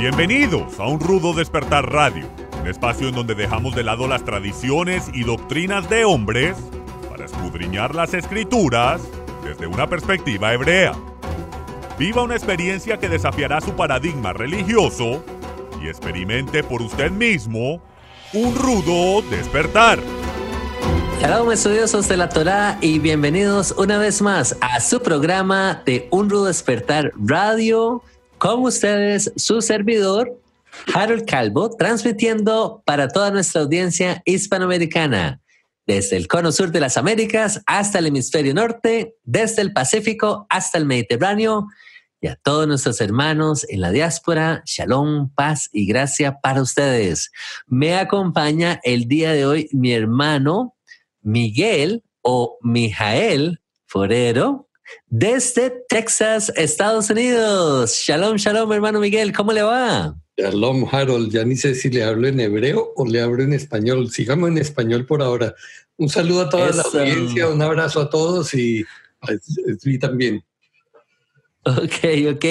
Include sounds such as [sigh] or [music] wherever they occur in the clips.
Bienvenidos a un rudo despertar radio, un espacio en donde dejamos de lado las tradiciones y doctrinas de hombres para escudriñar las escrituras desde una perspectiva hebrea. Viva una experiencia que desafiará su paradigma religioso y experimente por usted mismo un rudo despertar. Shalom estudiosos de la Torá y bienvenidos una vez más a su programa de Un Rudo Despertar Radio. Con ustedes, su servidor, Harold Calvo, transmitiendo para toda nuestra audiencia hispanoamericana, desde el cono sur de las Américas hasta el hemisferio norte, desde el Pacífico hasta el Mediterráneo, y a todos nuestros hermanos en la diáspora, shalom, paz y gracia para ustedes. Me acompaña el día de hoy mi hermano Miguel o Mijael Forero desde Texas, Estados Unidos. Shalom, shalom, hermano Miguel, ¿cómo le va? Shalom, Harold. Ya ni sé si le hablo en hebreo o le hablo en español. Sigamos en español por ahora. Un saludo a toda la audiencia, un abrazo a todos y a ti también. Ok, ok.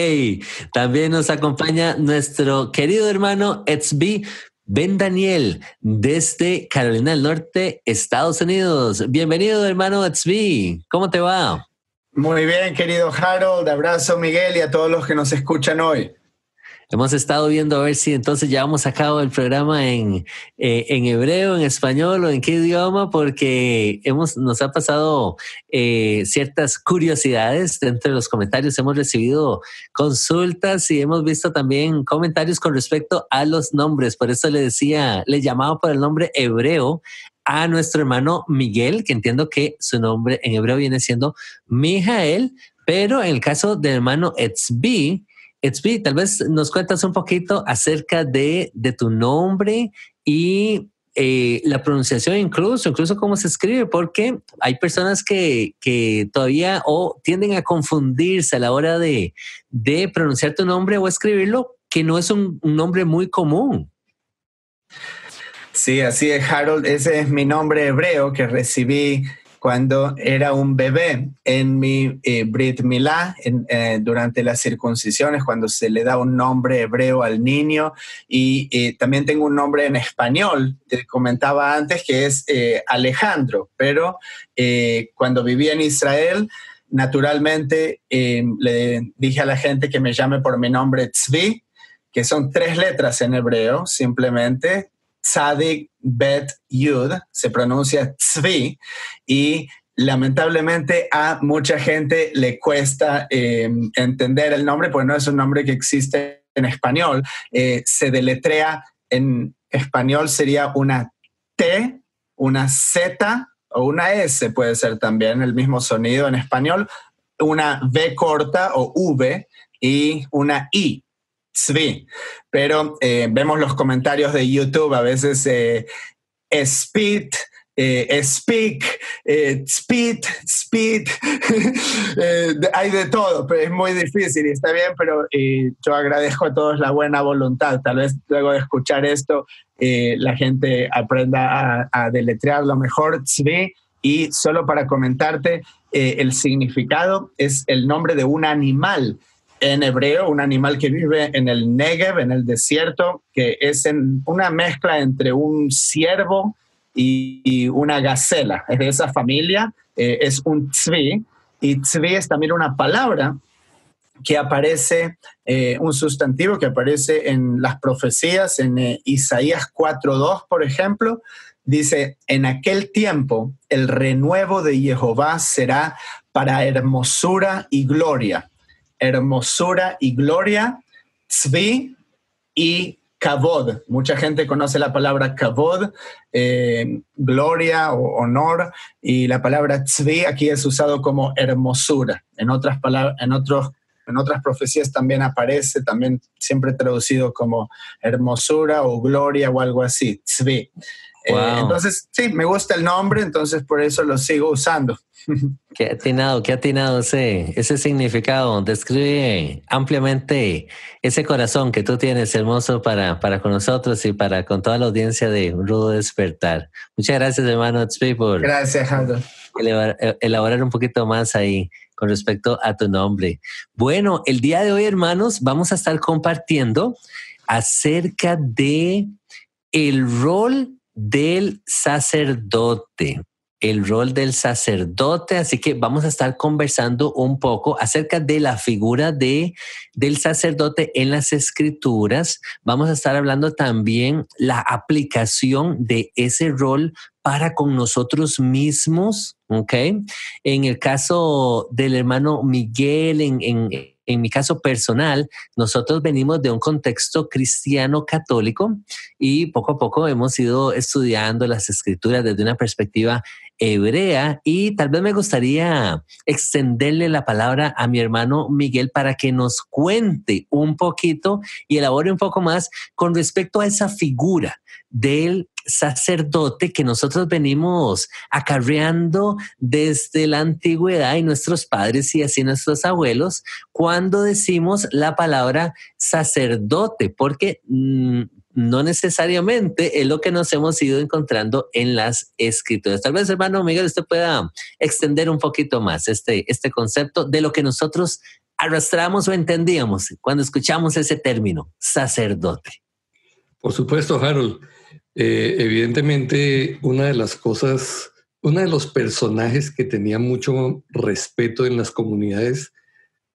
También nos acompaña nuestro querido hermano Etzbi Ben Daniel desde Carolina del Norte, Estados Unidos. Bienvenido, hermano Etzbi. ¿Cómo te va? Muy bien, querido Harold. Abrazo, Miguel, y a todos los que nos escuchan hoy. Hemos estado viendo a ver si entonces llevamos a cabo el programa en, eh, en hebreo, en español o en qué idioma, porque hemos, nos ha pasado eh, ciertas curiosidades dentro de los comentarios. Hemos recibido consultas y hemos visto también comentarios con respecto a los nombres. Por eso le decía, le llamaba por el nombre hebreo a nuestro hermano Miguel, que entiendo que su nombre en hebreo viene siendo Mijael, pero en el caso del hermano Etzbi, Etzbi, tal vez nos cuentas un poquito acerca de, de tu nombre y eh, la pronunciación incluso, incluso cómo se escribe, porque hay personas que, que todavía o tienden a confundirse a la hora de, de pronunciar tu nombre o escribirlo, que no es un, un nombre muy común. Sí, así es, Harold. Ese es mi nombre hebreo que recibí cuando era un bebé en mi eh, Brit Milá, eh, durante las circuncisiones, cuando se le da un nombre hebreo al niño. Y eh, también tengo un nombre en español, te comentaba antes, que es eh, Alejandro, pero cuando vivía en Israel, naturalmente le dije a la gente que me llame por mi nombre Tzvi, que son tres letras en hebreo, simplemente, Tzadik Bet Yud, se pronuncia Tzvi, y lamentablemente a mucha gente le cuesta eh, entender el nombre, porque no es un nombre que existe en español. Eh, se deletrea en español, sería una T, una Z o una S, puede ser también el mismo sonido en español, una V corta o V y una I. Tzvi. Pero eh, vemos los comentarios de YouTube, a veces eh, speed, eh, speak, speed, speed, [laughs] hay de todo, pero es muy difícil y está bien, pero yo agradezco a todos la buena voluntad. Tal vez luego de escuchar esto, la gente aprenda a, a deletrear lo mejor, tzvi, y solo para comentarte, el significado es el nombre de un animal en hebreo, un animal que vive en el Negev, en el desierto, que es en una mezcla entre un ciervo y, una gacela. Es de esa familia, eh, es un tzvi, y tzvi es también una palabra que aparece, eh, un sustantivo que aparece en las profecías, en eh, Isaías 4.2, por ejemplo, dice, en aquel tiempo el renuevo de Jehová será para hermosura y gloria hermosura y gloria, tzvi y kavod. Mucha gente conoce la palabra kavod, eh, gloria o honor, y la palabra tzvi aquí es usado como hermosura. En otras palabras, en otros en otras profecías también aparece, también siempre traducido como hermosura o gloria o algo así, tzvi. Wow. Eh, entonces, sí, me gusta el nombre, entonces por eso lo sigo usando. [laughs] Qué atinado, qué atinado ese, ese significado. Describe ampliamente ese corazón que tú tienes, hermoso, para, para con nosotros y para con toda la audiencia de Un Rudo Despertar. Muchas gracias, hermano por gracias, elaborar, elaborar un poquito más ahí con respecto a tu nombre. Bueno, el día de hoy, hermanos, vamos a estar compartiendo acerca de el rol del sacerdote el rol del sacerdote, así que vamos a estar conversando un poco acerca de la figura de, del sacerdote en las escrituras. Vamos a estar hablando también la aplicación de ese rol para con nosotros mismos, ¿ok? En el caso del hermano Miguel, en, en en mi caso personal, nosotros venimos de un contexto cristiano católico y poco a poco hemos ido estudiando las escrituras desde una perspectiva hebrea y tal vez me gustaría extenderle la palabra a mi hermano Miguel para que nos cuente un poquito y elabore un poco más con respecto a esa figura del sacerdote que nosotros venimos acarreando desde la antigüedad y nuestros padres y así nuestros abuelos cuando decimos la palabra sacerdote, porque mm, no necesariamente es lo que nos hemos ido encontrando en las escrituras. Tal vez, hermano Miguel, usted pueda extender un poquito más este, este concepto de lo que nosotros arrastramos o entendíamos cuando escuchamos ese término, sacerdote. Por supuesto, Harold. Eh, evidentemente, una de las cosas, uno de los personajes que tenía mucho respeto en las comunidades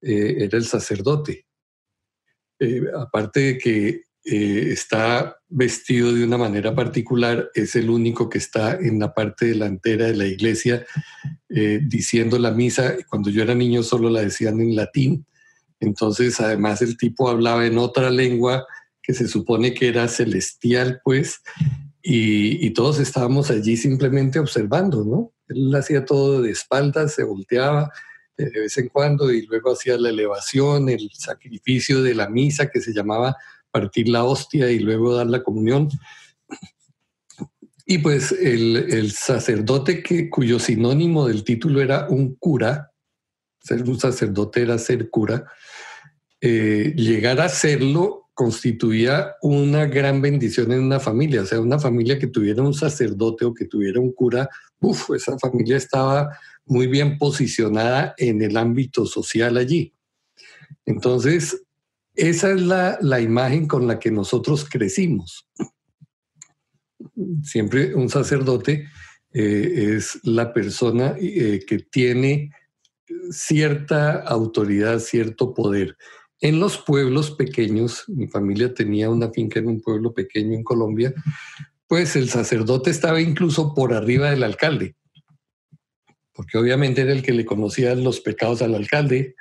eh, era el sacerdote. Eh, aparte de que está vestido de una manera particular, es el único que está en la parte delantera de la iglesia diciendo la misa. Cuando yo era niño solo la decían en latín. Entonces, además, el tipo hablaba en otra lengua que se supone que era celestial, pues, y, todos estábamos allí simplemente observando, ¿no? Él hacía todo de espaldas, se volteaba de vez en cuando y luego hacía la elevación, el sacrificio de la misa que se llamaba partir la hostia y luego dar la comunión. Y pues el, sacerdote que, cuyo sinónimo del título era un cura, ser un sacerdote era ser cura, eh, llegar a serlo constituía una gran bendición en una familia, o sea, una familia que tuviera un sacerdote o que tuviera un cura, uff, esa familia estaba muy bien posicionada en el ámbito social allí. Entonces, esa es la, la imagen con la que nosotros crecimos. Siempre un sacerdote eh, es la persona eh, que tiene cierta autoridad, cierto poder. En los pueblos pequeños, mi familia tenía una finca en un pueblo pequeño en Colombia, pues el sacerdote estaba incluso por arriba del alcalde, porque obviamente era el que le conocía los pecados al alcalde,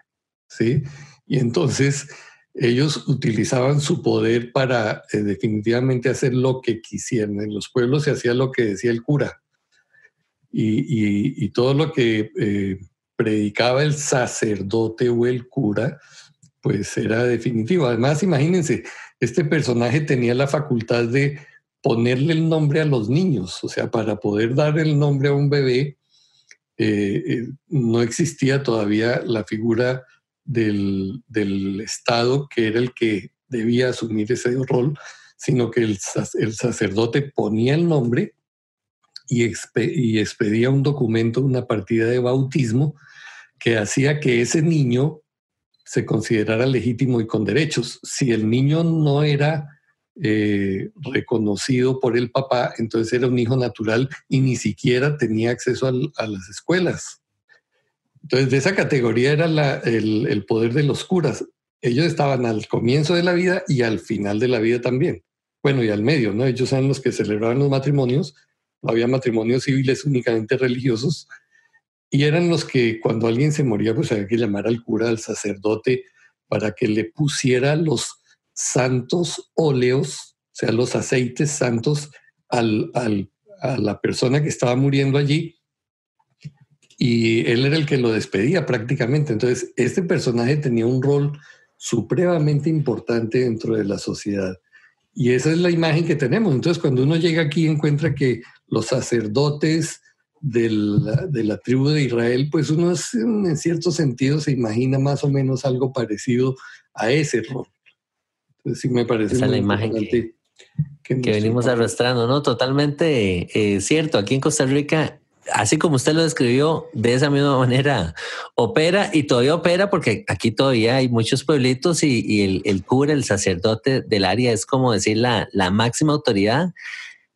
¿sí? Y entonces ellos utilizaban su poder para eh, definitivamente hacer lo que quisieran. En los pueblos se hacía lo que decía el cura. Y, todo lo que eh, predicaba el sacerdote o el cura pues era definitivo. Además, imagínense, este personaje tenía la facultad de ponerle el nombre a los niños, o sea, para poder dar el nombre a un bebé, eh, eh, no existía todavía la figura del, Estado que era el que debía asumir ese rol, sino que el, sacerdote ponía el nombre y, y expedía un documento, una partida de bautismo, que hacía que ese niño se considerara legítimo y con derechos. Si el niño no era eh, reconocido por el papá, entonces era un hijo natural y ni siquiera tenía acceso a las escuelas. Entonces, de esa categoría era el, el, poder de los curas. Ellos estaban al comienzo de la vida y al final de la vida también. Bueno, y al medio, ¿no? Ellos eran los que celebraban los matrimonios. No había matrimonios civiles únicamente religiosos y eran los que cuando alguien se moría, pues había que llamar al cura, al sacerdote, para que le pusiera los santos óleos, o sea, los aceites santos al, a la persona que estaba muriendo allí. Y él era el que lo despedía prácticamente. Entonces, este personaje tenía un rol supremamente importante dentro de la sociedad. Y esa es la imagen que tenemos. Entonces, cuando uno llega aquí, encuentra que los sacerdotes, de la tribu de Israel, pues uno en cierto sentido se imagina más o menos algo parecido a ese rol. Entonces sí me parece Esa la imagen que, venimos arrastrando, ¿no? Totalmente eh, cierto. Aquí en Costa Rica así como usted lo describió, de esa misma manera opera y todavía opera porque aquí todavía hay muchos pueblitos y, el, cura, el sacerdote del área es como decir la, la máxima autoridad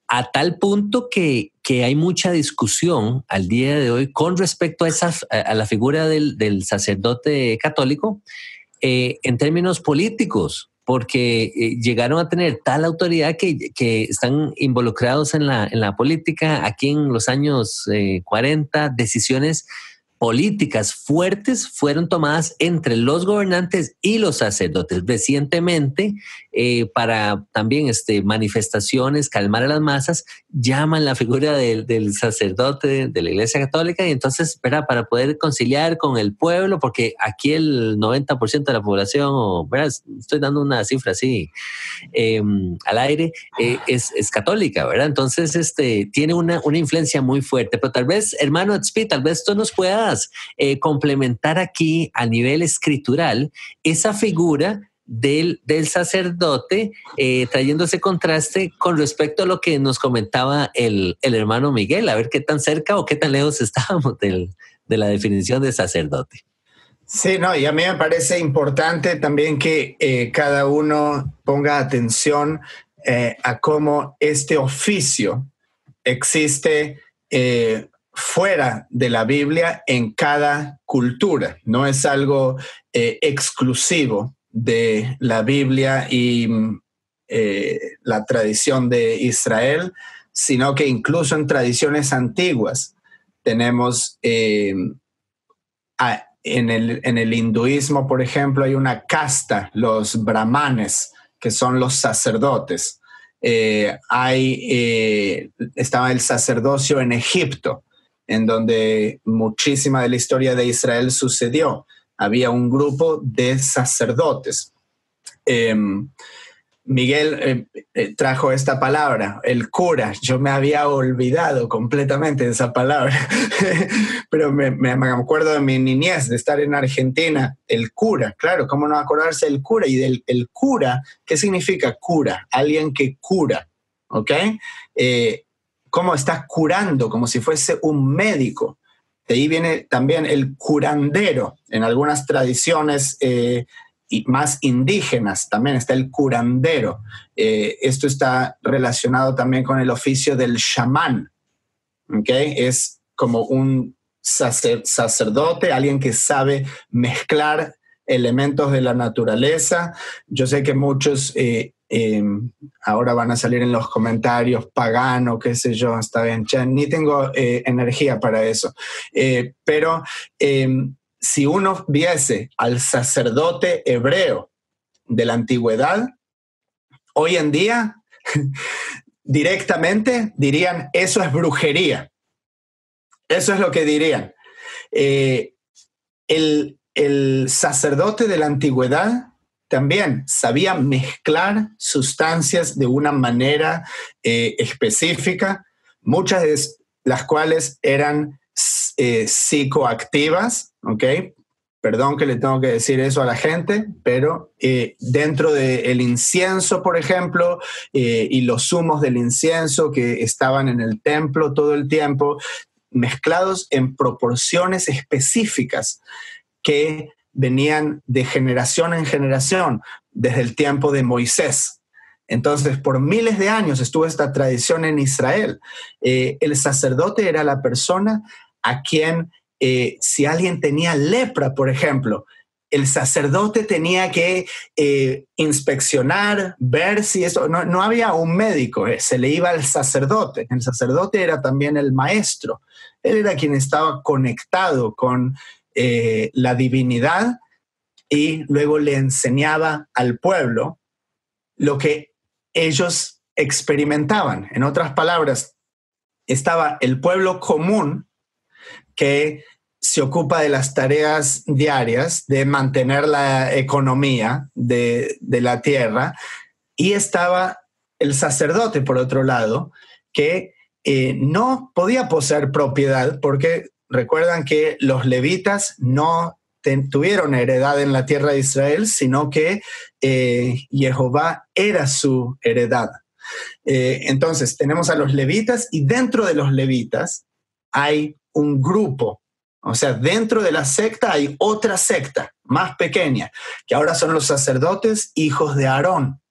a tal punto que, que, hay mucha discusión al día de hoy con respecto a, esa, a la figura del, del sacerdote católico eh, en términos políticos porque eh, llegaron a tener tal autoridad que, que están involucrados en la, en la, política aquí en los años 40, eh, decisiones políticas fuertes fueron tomadas entre los gobernantes y los sacerdotes. Recientemente eh, para también este, manifestaciones, calmar a las masas, llaman la figura del, sacerdote de la Iglesia Católica y entonces para poder conciliar con el pueblo, porque aquí el 90% de la población, estoy dando una cifra así em, al aire, eh, es, católica, ¿verdad? Entonces este, tiene una, una influencia muy fuerte, pero tal vez, hermano Tzpi, tal vez tú nos eh, complementar aquí a nivel escritural esa figura del, del sacerdote, eh, trayendo ese contraste con respecto a lo que nos comentaba el, el, hermano Miguel, a ver qué tan cerca o qué tan lejos [laughs] estábamos del, de la definición de sacerdote. Sí, no, y a mí me parece importante también que eh, cada uno ponga atención a cómo este oficio existe fuera de la Biblia en cada cultura. No es algo eh, exclusivo de la Biblia y eh, la tradición de Israel, sino que incluso en tradiciones antiguas tenemos, eh, en, el, en, el, hinduismo, por ejemplo, hay una casta, los brahmanes, que son los sacerdotes. hay, estaba el sacerdocio en Egipto, en donde muchísima de la historia de Israel sucedió. Había un grupo de sacerdotes. Em, Miguel eh, eh, trajo esta palabra, el cura. Yo me había olvidado completamente de esa palabra, [laughs] pero me, acuerdo de mi niñez, de estar en Argentina, el cura, claro, ¿cómo no acordarse del cura? Y del el cura, ¿qué significa cura? Alguien que cura, ¿ok? Eh, cómo está curando, como si fuese un médico. De ahí viene también el curandero. En algunas tradiciones eh, más indígenas también está el curandero. Eh, esto está relacionado también con el oficio del chamán. Es como un sacerdote, alguien que sabe mezclar elementos de la naturaleza. Yo sé que muchos eh, Em, ahora van a salir en los comentarios pagano, qué sé yo, está bien, ni tengo eh, energía para eso. Eh, pero si uno viese al sacerdote hebreo de la antigüedad, hoy en día [laughs] directamente dirían, eso es brujería. Eso es lo que dirían. Eh, el, el sacerdote de la antigüedad también sabía mezclar sustancias de una manera eh, específica, muchas de las cuales eran eh, psicoactivas, ¿ok? Perdón que le tengo que decir eso a la gente, pero eh, dentro del incienso, por ejemplo, y los humos del incienso que estaban en el templo todo el tiempo, mezclados en proporciones específicas que venían de generación en generación desde el tiempo de Moisés. Entonces, por miles de años estuvo esta tradición en Israel. Eh, el sacerdote era la persona a quien, eh, si alguien tenía lepra, por ejemplo, el sacerdote tenía que eh, inspeccionar, ver si eso, no, no había un médico, se le iba al sacerdote. El sacerdote era también el maestro. Él era quien estaba conectado con eh, la divinidad y luego le enseñaba al pueblo lo que ellos experimentaban. En otras palabras, estaba el pueblo común que se ocupa de las tareas diarias, de mantener la economía de, la tierra, y estaba el sacerdote, por otro lado, que eh, no podía poseer propiedad porque recuerdan que los levitas no tuvieron heredad en la tierra de Israel, sino que eh, Jehová era su heredad. Eh, entonces, tenemos a los levitas y dentro de los levitas hay un grupo. O sea, dentro de la secta hay otra secta más pequeña, que ahora son los sacerdotes hijos de Aarón.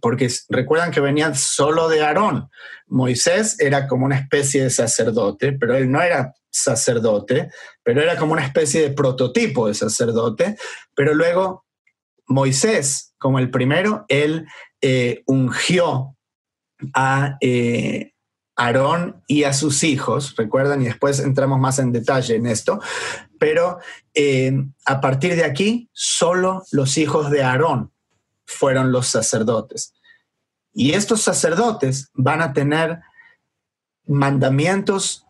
Porque recuerdan que venían solo de Aarón. Moisés era como una especie de sacerdote, pero él no era sacerdote, pero era como una especie de prototipo de sacerdote. Pero luego Moisés, como el primero, él eh, ungió a eh, Aarón y a sus hijos, recuerdan, y después entramos más en detalle en esto, pero eh, a partir de aquí, solo los hijos de Aarón fueron los sacerdotes. Y estos sacerdotes van a tener mandamientos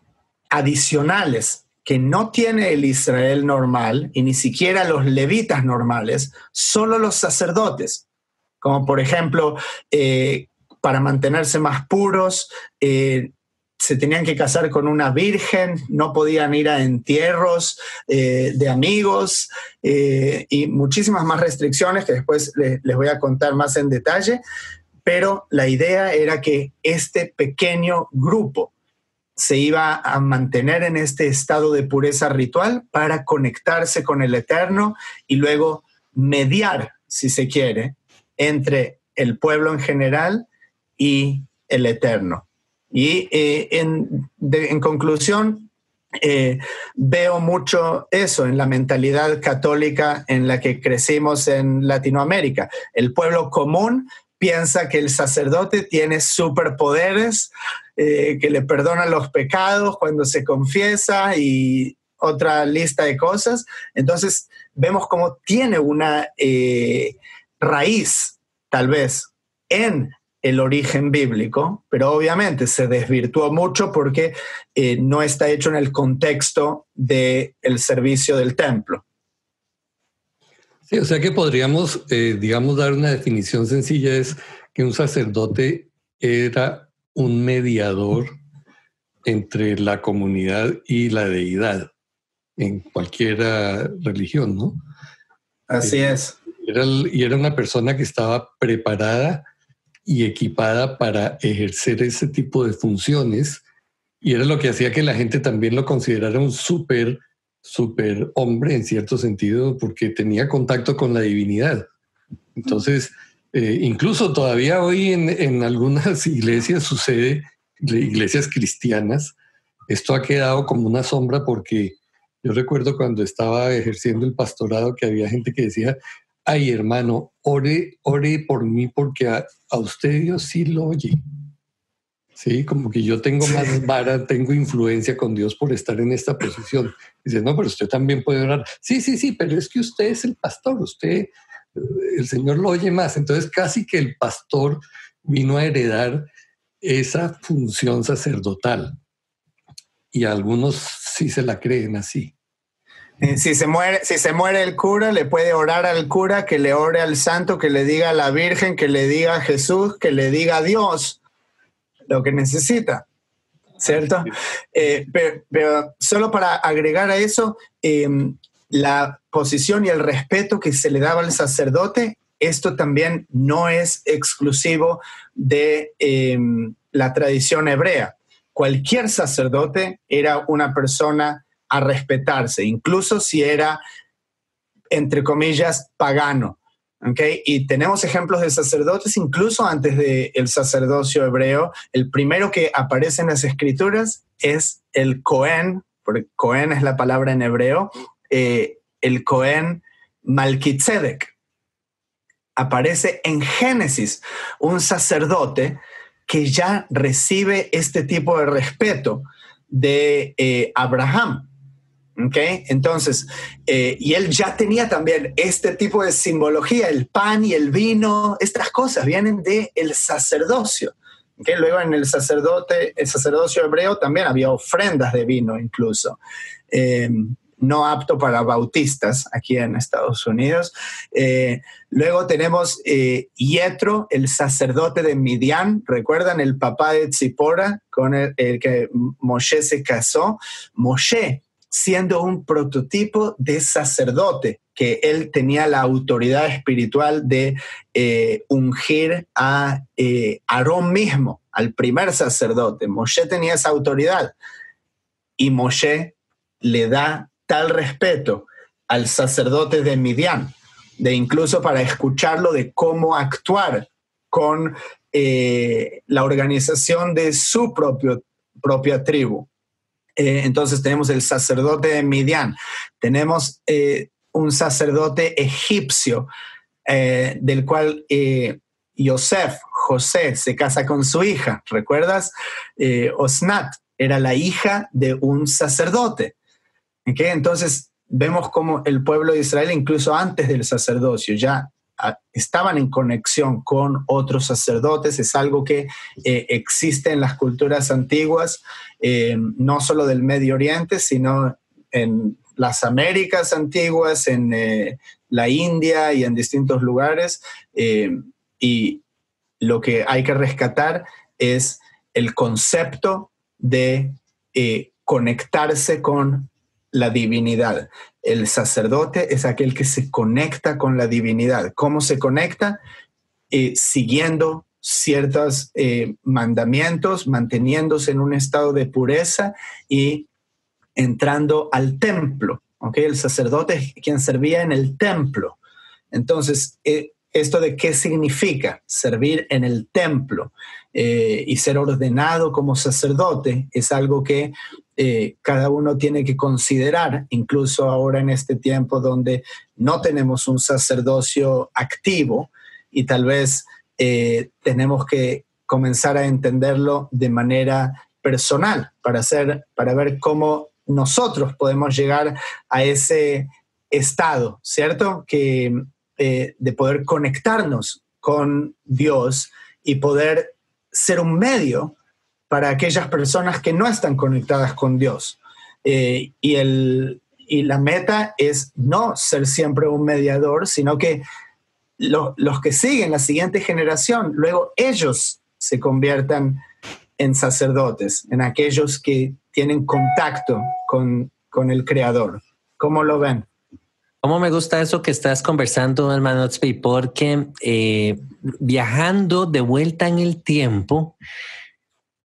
adicionales que no tiene el Israel normal y ni siquiera los levitas normales, solo los sacerdotes, como por ejemplo, eh, para mantenerse más puros, eh, se tenían que casar con una virgen, no podían ir a entierros eh, de amigos y muchísimas más restricciones que después les voy a contar más en detalle, pero la idea era que este pequeño grupo se iba a mantener en este estado de pureza ritual para conectarse con el Eterno y luego mediar, si se quiere, entre el pueblo en general y el Eterno. Y eh, en, conclusión, eh, veo mucho eso en la mentalidad católica en la que crecimos en Latinoamérica. El pueblo común piensa que el sacerdote tiene superpoderes eh, que le perdona los pecados cuando se confiesa y otra lista de cosas. Entonces vemos cómo tiene una eh, raíz, tal vez, en el origen bíblico, pero obviamente se desvirtuó mucho porque eh, no está hecho en el contexto del servicio del templo. Sí, o sea que podríamos, digamos, dar una definición sencilla, es que un sacerdote era un mediador entre la comunidad y la deidad en cualquier religión, ¿no? Así eh, es. y era una persona que estaba preparada y equipada para ejercer ese tipo de funciones y era lo que hacía que la gente también lo considerara un súper, súper hombre en cierto sentido porque tenía contacto con la divinidad. Entonces, eh, incluso todavía hoy en, algunas [laughs] iglesias sucede, iglesias cristianas, esto ha quedado como una sombra porque yo recuerdo cuando estaba ejerciendo el pastorado que había gente que decía, ay hermano, ore, ore por mí porque a, usted Dios sí lo oye. Sí, como que yo tengo más vara, tengo influencia con Dios por estar en esta posición. Dice, no, pero usted también puede orar. Sí, sí, sí, pero es que usted es el pastor, usted el Señor lo oye más. Entonces casi que el pastor vino a heredar esa función sacerdotal. Y algunos sí se la creen así. Eh, si se, muere, si se muere el cura, le puede orar al cura, que le ore al santo, que le diga a la Virgen, que le diga a Jesús, que le diga a Dios lo que necesita. ¿Cierto? Eh, pero, solo para agregar a eso, eh, la posición y el respeto que se le daba al sacerdote, esto también no es exclusivo de em, la tradición hebrea. Cualquier sacerdote era una persona a respetarse, incluso si era, entre comillas, pagano. ¿okay? Y tenemos ejemplos de sacerdotes incluso antes del sacerdocio hebreo. El primero que aparece en las escrituras es el Cohen, porque Cohen es la palabra en hebreo, eh, el Cohen Malkitzedek. Aparece en Génesis un sacerdote que ya recibe este tipo de respeto de eh, Abraham. ¿Okay? Entonces, eh, y él ya tenía también este tipo de simbología, el pan y el vino, estas cosas vienen del el sacerdocio. ¿Okay? Luego en el sacerdote, el sacerdocio hebreo también había ofrendas de vino incluso no apto para bautistas aquí en Estados Unidos. Eh, luego tenemos eh, Yetro, el sacerdote de Midian, recuerdan el papá de Tzipora con el, que Moshe se casó. Moshe, siendo un prototipo de sacerdote, que él tenía la autoridad espiritual de eh, ungir a Aarón mismo, al primer sacerdote. Moshe tenía esa autoridad y Moshe le da tal respeto al sacerdote de Midian, de incluso para escucharlo de cómo actuar con eh, la organización de su propio, propia tribu. Eh, entonces tenemos el sacerdote de Midian, tenemos eh, un sacerdote egipcio, del cual Yosef, José, se casa con su hija, ¿recuerdas? Osnat era la hija de un sacerdote. Entonces vemos como el pueblo de Israel, incluso antes del sacerdocio, ya estaban en conexión con otros sacerdotes, es algo que eh, existe en las culturas antiguas, eh, no solo del Medio Oriente, sino en las Américas antiguas, en eh, la India y en distintos lugares. y lo que hay que rescatar es el concepto de conectarse con la divinidad. El sacerdote es aquel que se conecta con la divinidad. ¿Cómo se conecta? Eh, siguiendo ciertos eh, mandamientos, manteniéndose en un estado de pureza y entrando al templo. El sacerdote es quien servía en el templo. Entonces, eh, ¿esto de qué significa? Servir en el templo y ser ordenado como sacerdote es algo que eh, cada uno tiene que considerar, incluso ahora en este tiempo donde no tenemos un sacerdocio activo y tal vez eh, tenemos que comenzar a entenderlo de manera personal para, hacer, para ver cómo nosotros podemos llegar a ese estado, ¿cierto? Que, eh, de poder conectarnos con Dios y poder ser un medio para aquellas personas que no están conectadas con Dios. Eh, y, el, y la meta es no ser siempre un mediador, sino que los que siguen la siguiente generación, luego ellos se conviertan en sacerdotes, en aquellos que tienen contacto con, con el Creador. ¿Cómo lo ven? ¿Cómo me gusta eso que estás conversando, hermano Porque eh, viajando de vuelta en el tiempo,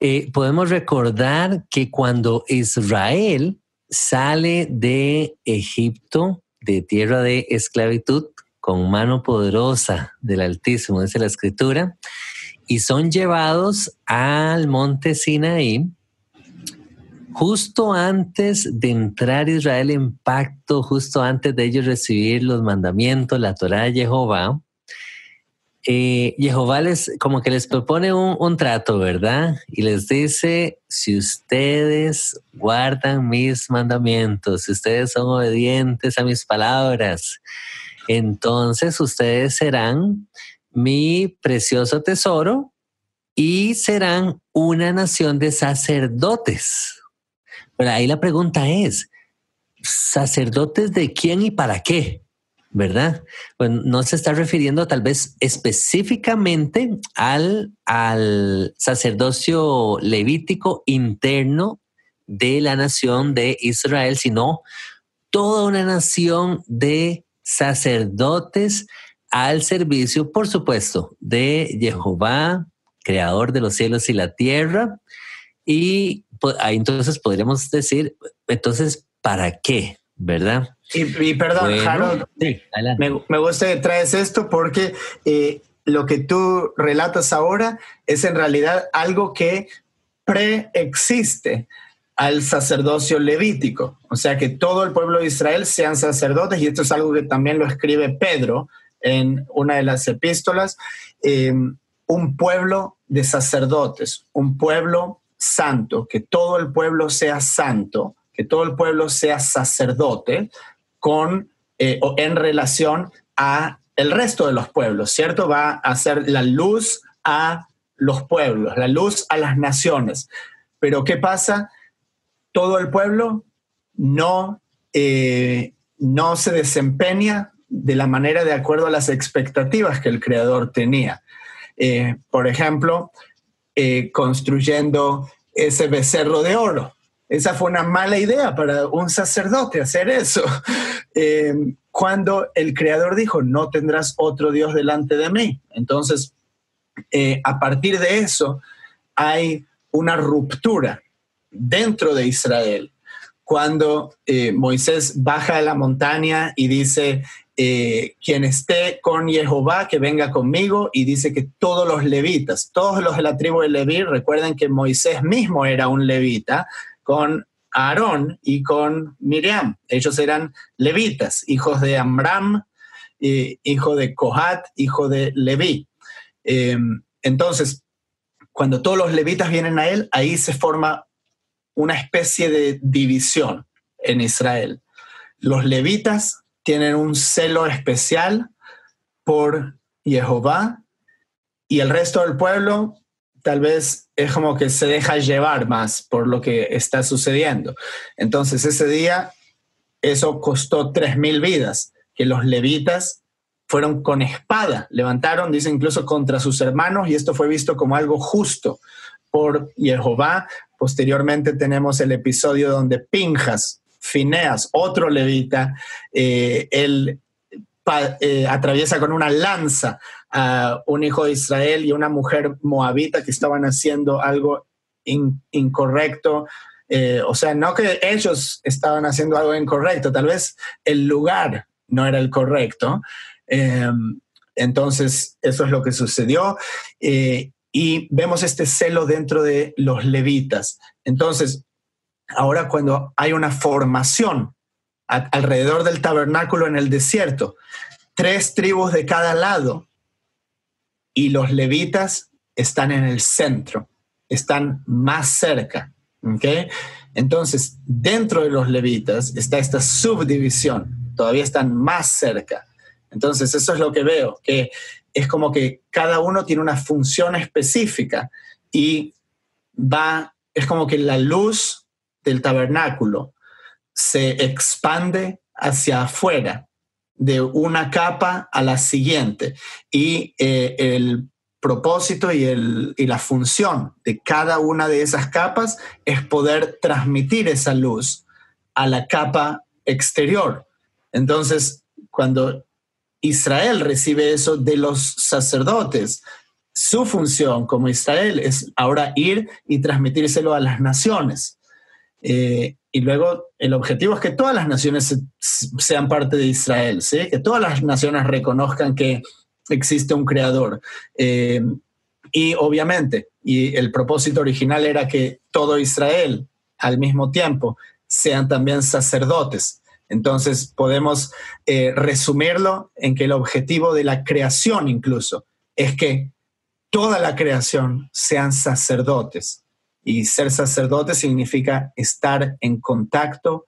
eh, podemos recordar que cuando Israel sale de Egipto, de tierra de esclavitud, con mano poderosa del Altísimo, dice la Escritura, y son llevados al monte Sinaí, justo antes de entrar Israel en pacto, justo antes de ellos recibir los mandamientos, la Torah de Jehová, eh, Jehová les como que les propone un, trato, ¿verdad? Y les dice, si ustedes guardan mis mandamientos, si ustedes son obedientes a mis palabras, entonces ustedes serán mi precioso tesoro y serán una nación de sacerdotes. Pero ahí la pregunta es, ¿sacerdotes de quién y para qué? ¿Verdad? Pues no se está refiriendo tal vez específicamente al, al sacerdocio levítico interno de la nación de Israel, sino toda una nación de sacerdotes al servicio, por supuesto, de Jehová, creador de los cielos y la tierra. Y pues, ahí entonces podríamos decir, entonces, ¿para qué? ¿Verdad? Y, perdón, Harold, me, gusta que traes esto porque eh, lo que tú relatas ahora es en realidad algo que preexiste al sacerdocio levítico. O sea, que todo el pueblo de Israel sean sacerdotes, y esto es algo que también lo escribe Pedro en una de las epístolas, em, un pueblo de sacerdotes, un pueblo santo, que todo el pueblo sea santo, que todo el pueblo sea sacerdote, con eh, o en relación a el resto de los pueblos, ¿cierto? Va a ser la luz a los pueblos, la luz a las naciones. Pero ¿qué pasa? Todo el pueblo no, eh, no se desempeña de la manera de acuerdo a las expectativas que el creador tenía. Eh, por ejemplo, construyendo ese becerro de oro, esa fue una mala idea para un sacerdote hacer eso. [laughs] Eh, cuando el Creador dijo, no tendrás otro Dios delante de mí. Entonces, eh, a partir de eso, hay una ruptura dentro de Israel. cuando eh, Moisés baja de la montaña y dice, eh, quien esté con Jehová, que venga conmigo, y dice que todos los levitas, todos los de la tribu de Leví, recuerden que Moisés mismo era un levita, con Aarón y con Miriam. Ellos eran levitas, hijos de Amram, hijo de Kohat, hijo de Leví. entonces, cuando todos los levitas vienen a él, ahí se forma una especie de división en Israel. Los levitas tienen un celo especial por Jehová y el resto del pueblo tal vez es como que se deja llevar más por lo que está sucediendo. Entonces ese día eso costó tres mil vidas, que los levitas fueron con espada, levantaron, dice incluso contra sus hermanos, y esto fue visto como algo justo por Jehová, Posteriormente tenemos el episodio donde Pinjas, Fineas, otro levita, eh, él eh, atraviesa con una lanza a un hijo de Israel y una mujer moabita que estaban haciendo algo incorrecto. Eh, o sea, no que ellos estaban haciendo algo incorrecto, tal vez el lugar no era el correcto. entonces, eso es lo que sucedió y vemos este celo dentro de los levitas. Entonces, ahora cuando hay una formación alrededor del tabernáculo en el desierto, tres tribus de cada lado y los levitas están en el centro, están más cerca. ¿okay? Entonces, dentro de los levitas está esta subdivisión, todavía están más cerca. Entonces, eso es lo que veo, que es como que cada uno tiene una función específica y va, es como que la luz del tabernáculo se expande hacia afuera de una capa a la siguiente y eh, el propósito y, el, y la función de cada una de esas capas es poder transmitir esa luz a la capa exterior. Entonces, cuando Israel recibe eso de los sacerdotes. Su función como Israel es ahora ir y transmitírselo a las naciones. Eh, y luego el objetivo es que todas las naciones sean parte de Israel, ¿sí? que todas las naciones reconozcan que existe un creador. Eh, y obviamente, y el propósito original era que todo Israel al mismo tiempo sean también sacerdotes. Entonces podemos eh, resumirlo en que el objetivo de la creación incluso es que toda la creación sean sacerdotes. Y ser sacerdote significa estar en contacto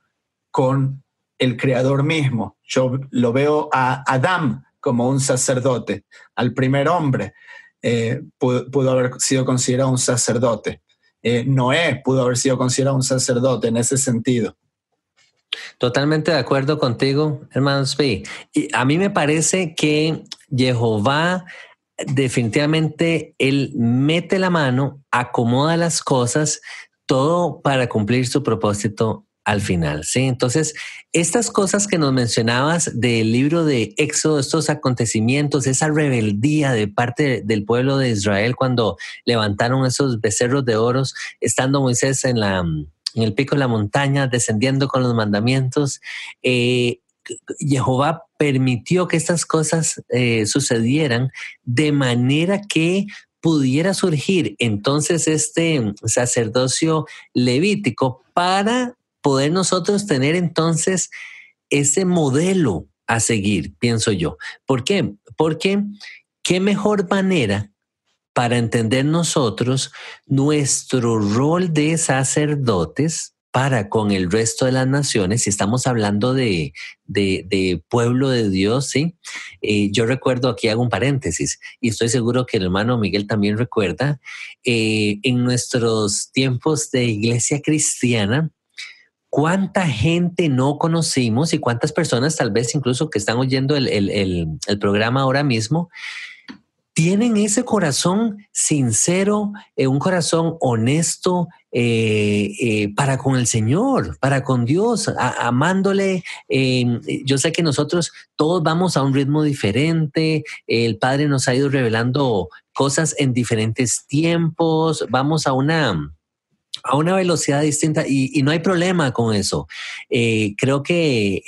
con el creador mismo. Yo lo veo a Adán como un sacerdote, al primer hombre eh, pudo, haber sido considerado un sacerdote. Eh, Noé pudo haber sido considerado un sacerdote en ese sentido. Totalmente de acuerdo contigo, hermanos Y a mí me parece que Jehová definitivamente él mete la mano, acomoda las cosas, todo para cumplir su propósito al final, ¿sí? Entonces, estas cosas que nos mencionabas del libro de Éxodo, estos acontecimientos, esa rebeldía de parte del pueblo de Israel cuando levantaron esos becerros de oros, estando Moisés en la, en el pico de la montaña, descendiendo con los mandamientos. Eh, Jehová permitió que estas cosas eh, sucedieran de manera que pudiera surgir entonces este sacerdocio levítico para poder nosotros tener entonces ese modelo a seguir, pienso yo. ¿Por qué? Porque qué mejor manera para entender nosotros nuestro rol de sacerdotes para con el resto de las naciones, si estamos hablando de, pueblo de Dios, ¿sí? Eh, yo recuerdo, aquí hago un paréntesis, y estoy seguro que el hermano Miguel también recuerda, eh, en nuestros tiempos de iglesia cristiana, cuánta gente no conocimos y cuántas personas tal vez incluso que están oyendo el, el programa ahora mismo, tienen ese corazón sincero, eh, un corazón honesto eh, eh, para con el Señor, para con Dios, amándole. Em, yo sé que nosotros todos vamos a un ritmo diferente, el Padre nos ha ido revelando cosas en diferentes tiempos, vamos a una a una velocidad distinta y, no hay problema con eso. Eh, creo que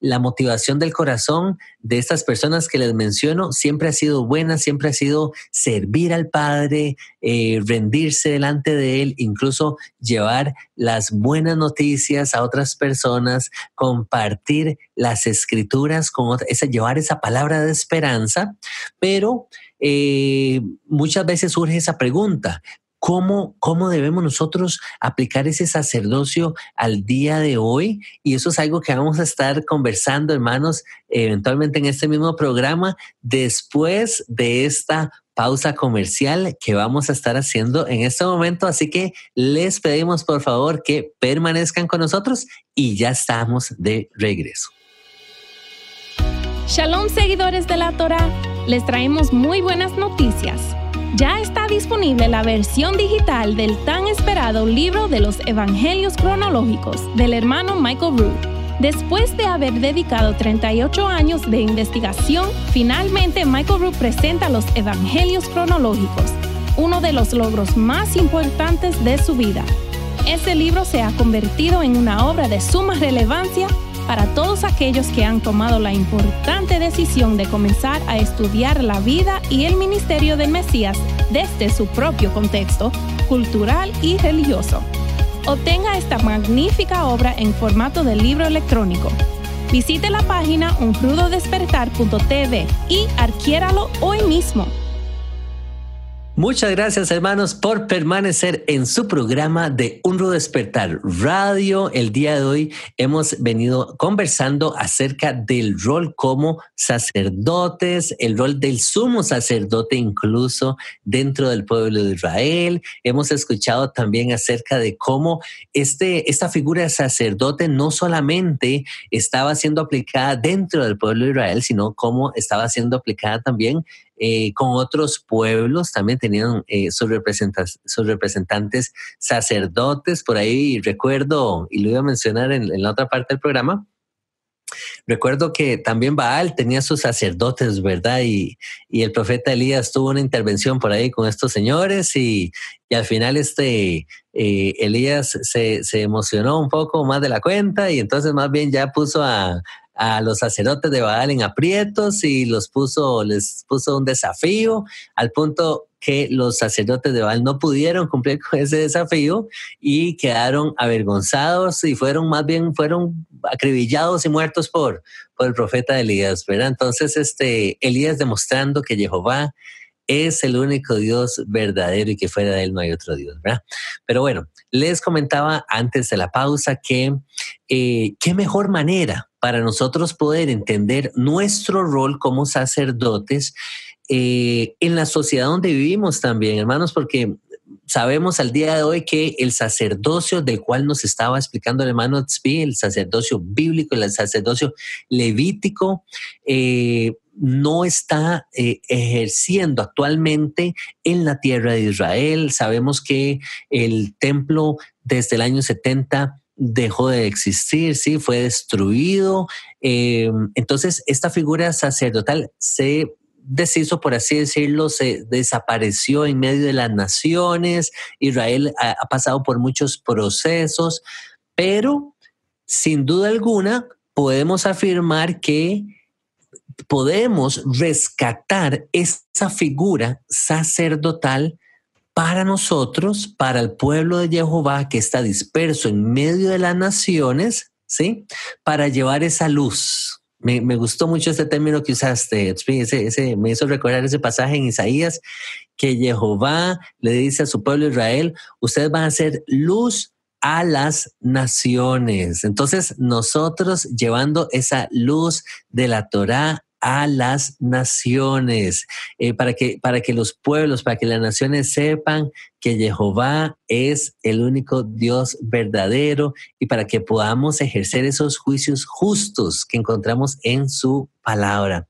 la motivación del corazón de estas personas que les menciono siempre ha sido buena, siempre ha sido servir al Padre, eh, rendirse delante de Él, incluso llevar las buenas noticias a otras personas, compartir las escrituras, con esa, llevar esa palabra de esperanza, pero eh, muchas veces surge esa pregunta, ¿Cómo, ¿Cómo debemos nosotros aplicar ese sacerdocio al día de hoy? Y eso es algo que vamos a estar conversando, hermanos, eventualmente en este mismo programa, después de esta pausa comercial que vamos a estar haciendo en este momento. Así que les pedimos por favor que permanezcan con nosotros y ya estamos de regreso. Shalom seguidores de la Torah, les traemos muy buenas noticias. Ya está disponible la versión digital del tan esperado libro de los Evangelios cronológicos del hermano Michael Root. Después de haber dedicado 38 años de investigación, finalmente Michael Root presenta los Evangelios cronológicos, uno de los logros más importantes de su vida. Ese libro se ha convertido en una obra de suma relevancia para todos aquellos que han tomado la importante decisión de comenzar a estudiar la vida y el ministerio del Mesías desde su propio contexto cultural y religioso. Obtenga esta magnífica obra en formato de libro electrónico. Visite la página unrudodespertar.tv y adquiéralo hoy mismo. Muchas gracias hermanos por permanecer en su programa de Un Rudo Despertar Radio. El día de hoy hemos venido conversando acerca del rol como sacerdotes, el rol del sumo sacerdote incluso dentro del pueblo de Israel. Hemos escuchado también acerca de cómo este, esta figura de sacerdote no solamente estaba siendo aplicada dentro del pueblo de Israel, sino cómo estaba siendo aplicada también eh, con otros pueblos, también tenían eh, sus, sus, representantes sacerdotes por ahí. Recuerdo, y lo iba a mencionar en, la otra parte del programa, Recuerdo que también Baal tenía sus sacerdotes, ¿verdad? Y, el profeta Elías tuvo una intervención por ahí con estos señores y, al final este eh, Elías se, se, emocionó un poco más de la cuenta y entonces más bien ya puso a, a los sacerdotes de Baal en aprietos y los puso, les puso un desafío al punto que los sacerdotes de Baal no pudieron cumplir con ese desafío y quedaron avergonzados y fueron más bien fueron acribillados y muertos por, por el profeta Elías, ¿verdad? Entonces, este Elías demostrando que Jehová es el único Dios verdadero y que fuera de él no hay otro Dios, ¿verdad? Pero bueno, les comentaba antes de la pausa que eh, qué mejor manera para nosotros poder entender nuestro rol como sacerdotes eh, en la sociedad donde vivimos también, hermanos, porque sabemos al día de hoy que el sacerdocio del cual nos estaba explicando el hermano Tzvi, el sacerdocio bíblico, el sacerdocio levítico, eh, no está eh, ejerciendo actualmente en la tierra de Israel. Sabemos que el templo desde el año 70 dejó de existir, sí, fue destruido. Em, entonces, esta figura sacerdotal se deshizo, por así decirlo, se desapareció en medio de las naciones. Israel ha, ha pasado por muchos procesos, pero sin duda alguna podemos afirmar que podemos rescatar esa figura sacerdotal para nosotros, para el pueblo de Jehová que está disperso en medio de las naciones, ¿sí? Para llevar esa luz. Me, gustó mucho este término que usaste, ese, me hizo recordar ese pasaje en Isaías, que Jehová le dice a su pueblo Israel, ustedes van a ser luz a las naciones. Entonces, nosotros llevando esa luz de la Torá a las naciones, eh, para, que, para que los pueblos, para que las naciones sepan que Jehová es el único Dios verdadero y para que podamos ejercer esos juicios justos que encontramos en su palabra.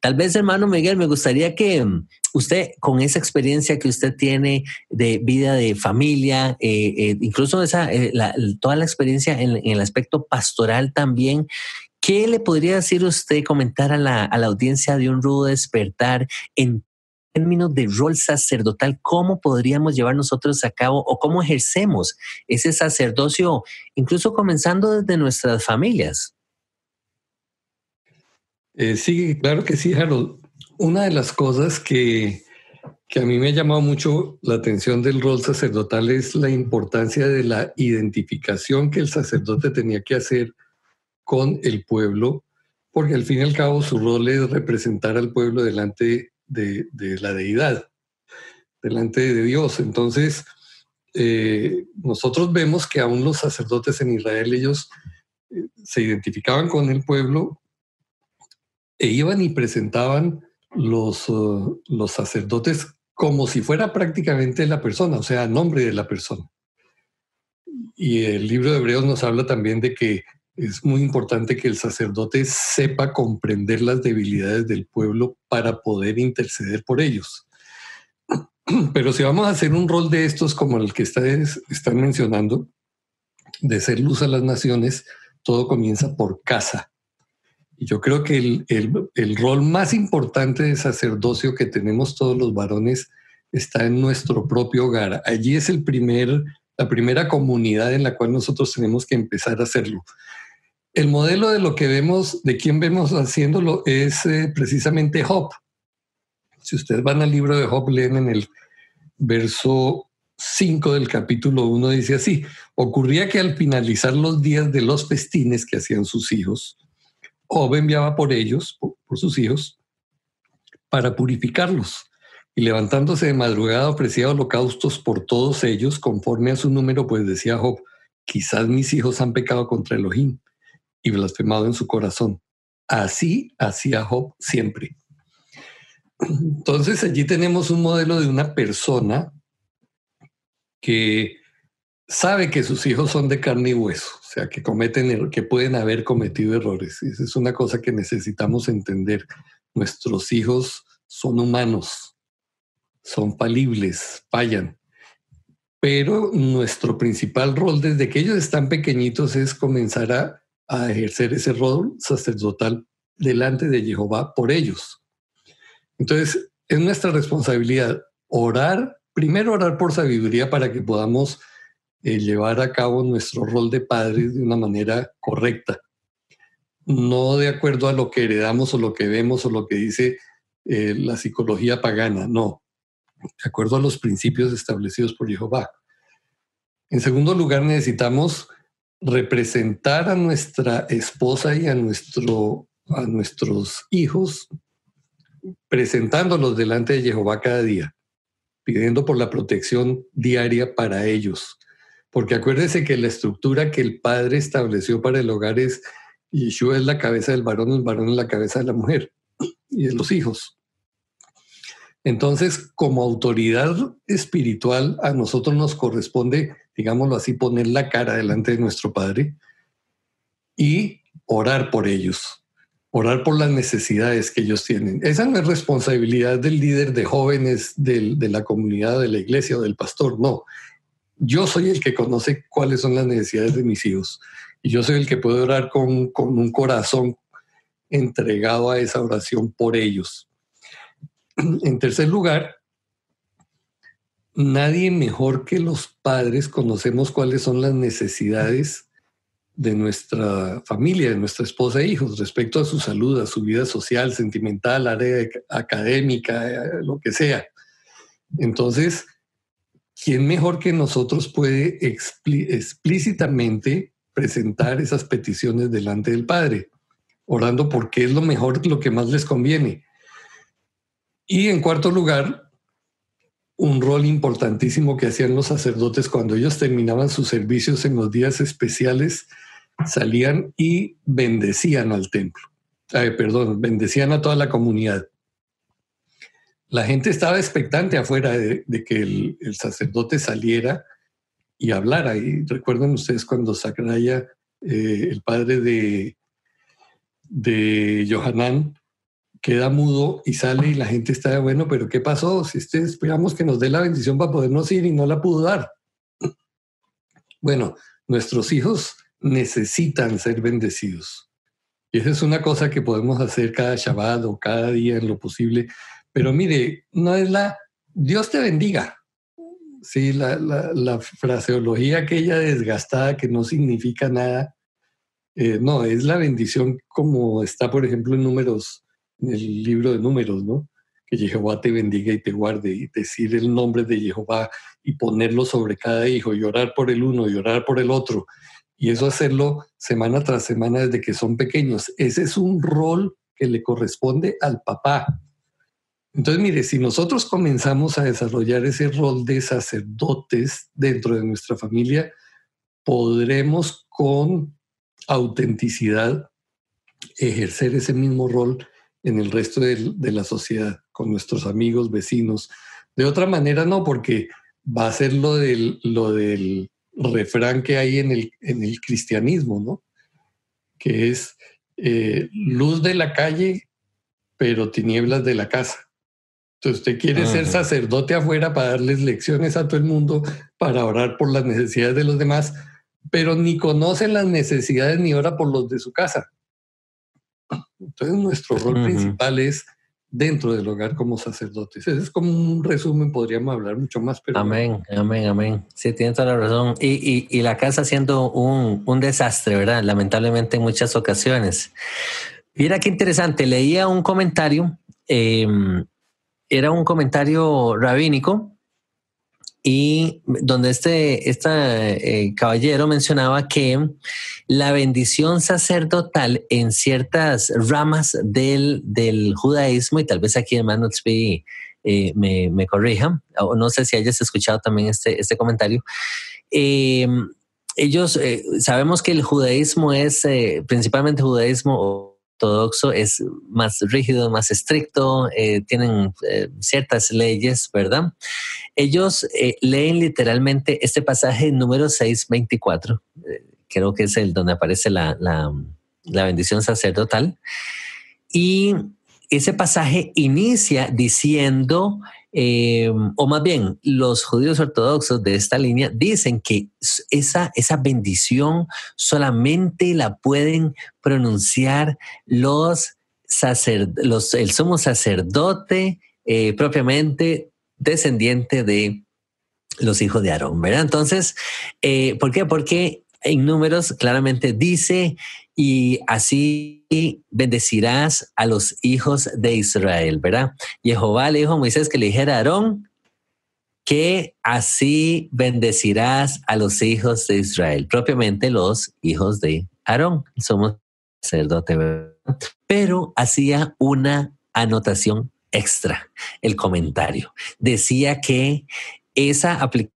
Tal vez, hermano Miguel, me gustaría que mm, usted, con esa experiencia que usted tiene de vida de familia, eh, eh, incluso esa, toda la experiencia en, el aspecto pastoral también, ¿Qué le podría decir usted, comentar a la, audiencia de un rudo despertar en términos de rol sacerdotal, ¿cómo podríamos llevar nosotros a cabo o cómo ejercemos ese sacerdocio, incluso comenzando desde nuestras familias? Eh, sí, claro que sí, Harold. Una de las cosas que, que a mí me ha llamado mucho la atención del rol sacerdotal es la importancia de la identificación que el sacerdote tenía que hacer con el pueblo, porque al fin y al cabo su rol es representar al pueblo delante de, la deidad, delante de Dios. Entonces, eh, nosotros vemos que aún los sacerdotes en Israel, ellos eh, se identificaban con el pueblo e iban y presentaban los, uh, los sacerdotes como si fuera prácticamente la persona, o sea, nombre de la persona. Y el libro de Hebreos nos habla también de que es muy importante que el sacerdote sepa comprender las debilidades del pueblo para poder interceder por ellos. [clears throat] Pero si vamos a hacer un rol de estos como el que ustedes están mencionando, de ser luz a las naciones, todo comienza por casa. Y yo creo que el, el rol más importante de sacerdocio que tenemos todos los varones está en nuestro propio hogar. Allí es el primer, la primera comunidad en la cual nosotros tenemos que empezar a hacerlo. El modelo de lo que vemos, de quién vemos haciéndolo, es eh, precisamente Job. Si ustedes van al libro de Job, leen en el verso 5 del capítulo 1, dice así, ocurría que al finalizar los días de los festines que hacían sus hijos, Job enviaba por ellos, por, por sus hijos, para purificarlos. Y levantándose de madrugada ofrecía holocaustos por todos ellos, conforme a su número, pues decía Job, quizás mis hijos han pecado contra Elohim y blasfemado en su corazón. Así hacía Job siempre. Entonces allí tenemos un modelo de una persona que sabe que sus hijos son de carne y hueso, o sea, que cometen, er-, que pueden haber cometido errores. Esa es una cosa que necesitamos entender. Nuestros hijos son humanos, son falibles, fallan. Pero nuestro principal rol desde que ellos están pequeñitos es comenzar a a ejercer ese rol sacerdotal delante de Jehová por ellos. Entonces, es nuestra responsabilidad orar, primero orar por sabiduría para que podamos eh, llevar a cabo nuestro rol de padres de una manera correcta, no de acuerdo a lo que heredamos o lo que vemos o lo que dice eh, la psicología pagana, no, de acuerdo a los principios establecidos por Jehová. En segundo lugar, necesitamos representar a nuestra esposa y a, a nuestros hijos, presentándolos delante de Jehová cada día, pidiendo por la protección diaria para ellos. Porque acuérdese que la estructura que el padre estableció para el hogar es Yeshua es la cabeza del varón, el varón es la cabeza de la mujer y de los hijos. Entonces, como autoridad espiritual, a nosotros nos corresponde digámoslo así, poner la cara delante de nuestro Padre y orar por ellos, orar por las necesidades que ellos tienen. Esa no es responsabilidad del líder de jóvenes de la comunidad, de la iglesia o del pastor, no. Yo soy el que conoce cuáles son las necesidades de mis hijos y yo soy el que puede orar con, con un corazón entregado a esa oración por ellos. En tercer lugar, nadie mejor que los padres conocemos cuáles son las necesidades de nuestra familia, de nuestra esposa e hijos respecto a su salud, a su vida social, sentimental, área académica, eh, lo que sea. Entonces, ¿quién mejor que nosotros puede explícitamente presentar esas peticiones delante del Padre, orando porque es lo mejor, lo que más les conviene? Y en cuarto lugar, un rol importantísimo que hacían los sacerdotes cuando ellos terminaban sus servicios en los días especiales, salían y bendecían al templo. perdón, bendecían a toda la comunidad. La gente estaba expectante afuera de, que el, sacerdote saliera y hablara. Y recuerden ustedes cuando Sacraya, eh, el padre de, de Johanán, queda mudo y sale y la gente está, bueno, pero ¿qué pasó? Si este, esperamos que nos dé la bendición para podernos ir y no la pudo dar. [laughs] Bueno, nuestros hijos necesitan ser bendecidos. Y esa es una cosa que podemos hacer cada Shabbat o cada día en lo posible Pero mire, no es la Dios te bendiga. Sí, la, la, fraseología aquella desgastada que no significa nada. Eh, no, es la bendición como está, por ejemplo, en números, en el libro de números, ¿no? Que Jehová te bendiga y te guarde y decir el nombre de Jehová y ponerlo sobre cada hijo y orar por el uno y orar por el otro. Y eso hacerlo semana tras semana desde que son pequeños. Ese es un rol que le corresponde al papá. Entonces, mire, si nosotros comenzamos a desarrollar ese rol de sacerdotes dentro de nuestra familia, podremos con autenticidad ejercer ese mismo rol en el resto de, la sociedad, con nuestros amigos, vecinos. De otra manera, no, porque va a ser lo del, lo del refrán que hay en el, en el cristianismo, ¿no? Que es eh, luz de la calle, pero tinieblas de la casa. Entonces usted quiere ser sacerdote afuera para darles lecciones a todo el mundo, para orar por las necesidades de los demás, pero ni conoce las necesidades ni ora por los de su casa. Entonces nuestro rol principal es dentro del hogar como sacerdotes. Ese es como un resumen, podríamos hablar mucho más. Pero amén, amén, amén. Sí, tiene toda la razón. Y, y, la casa siendo un, un, desastre, ¿verdad? Lamentablemente en muchas ocasiones. Mira qué interesante, leía un comentario eh, era un comentario rabínico y donde este, este caballero mencionaba que la bendición sacerdotal en ciertas ramas del, del judaísmo, y tal vez aquí hermano Tzvi eh, me, me, corrija, o no sé si hayas escuchado también este, este comentario, eh, ellos, sabemos que el judaísmo es principalmente judaísmo es más rígido, más estricto, eh, tienen eh, ciertas leyes, ¿verdad? Ellos eh, leen literalmente este pasaje número 624, creo que es el donde aparece la, la bendición sacerdotal, y ese pasaje inicia diciendo eh, o más bien los judíos ortodoxos de esta línea dicen que esa, esa bendición solamente la pueden pronunciar los, los el sumo sacerdote eh, propiamente descendiente de los hijos de Aarón, ¿verdad? Entonces, eh, ¿por qué? Porque en números claramente dice y así bendecirás a los hijos de Israel, ¿verdad? Jehová le dijo a Moisés que le dijera a Aarón que así bendecirás a los hijos de Israel, propiamente los hijos de Aarón. Somos sacerdote, pero hacía una anotación extra, el comentario. Decía que esa aplicación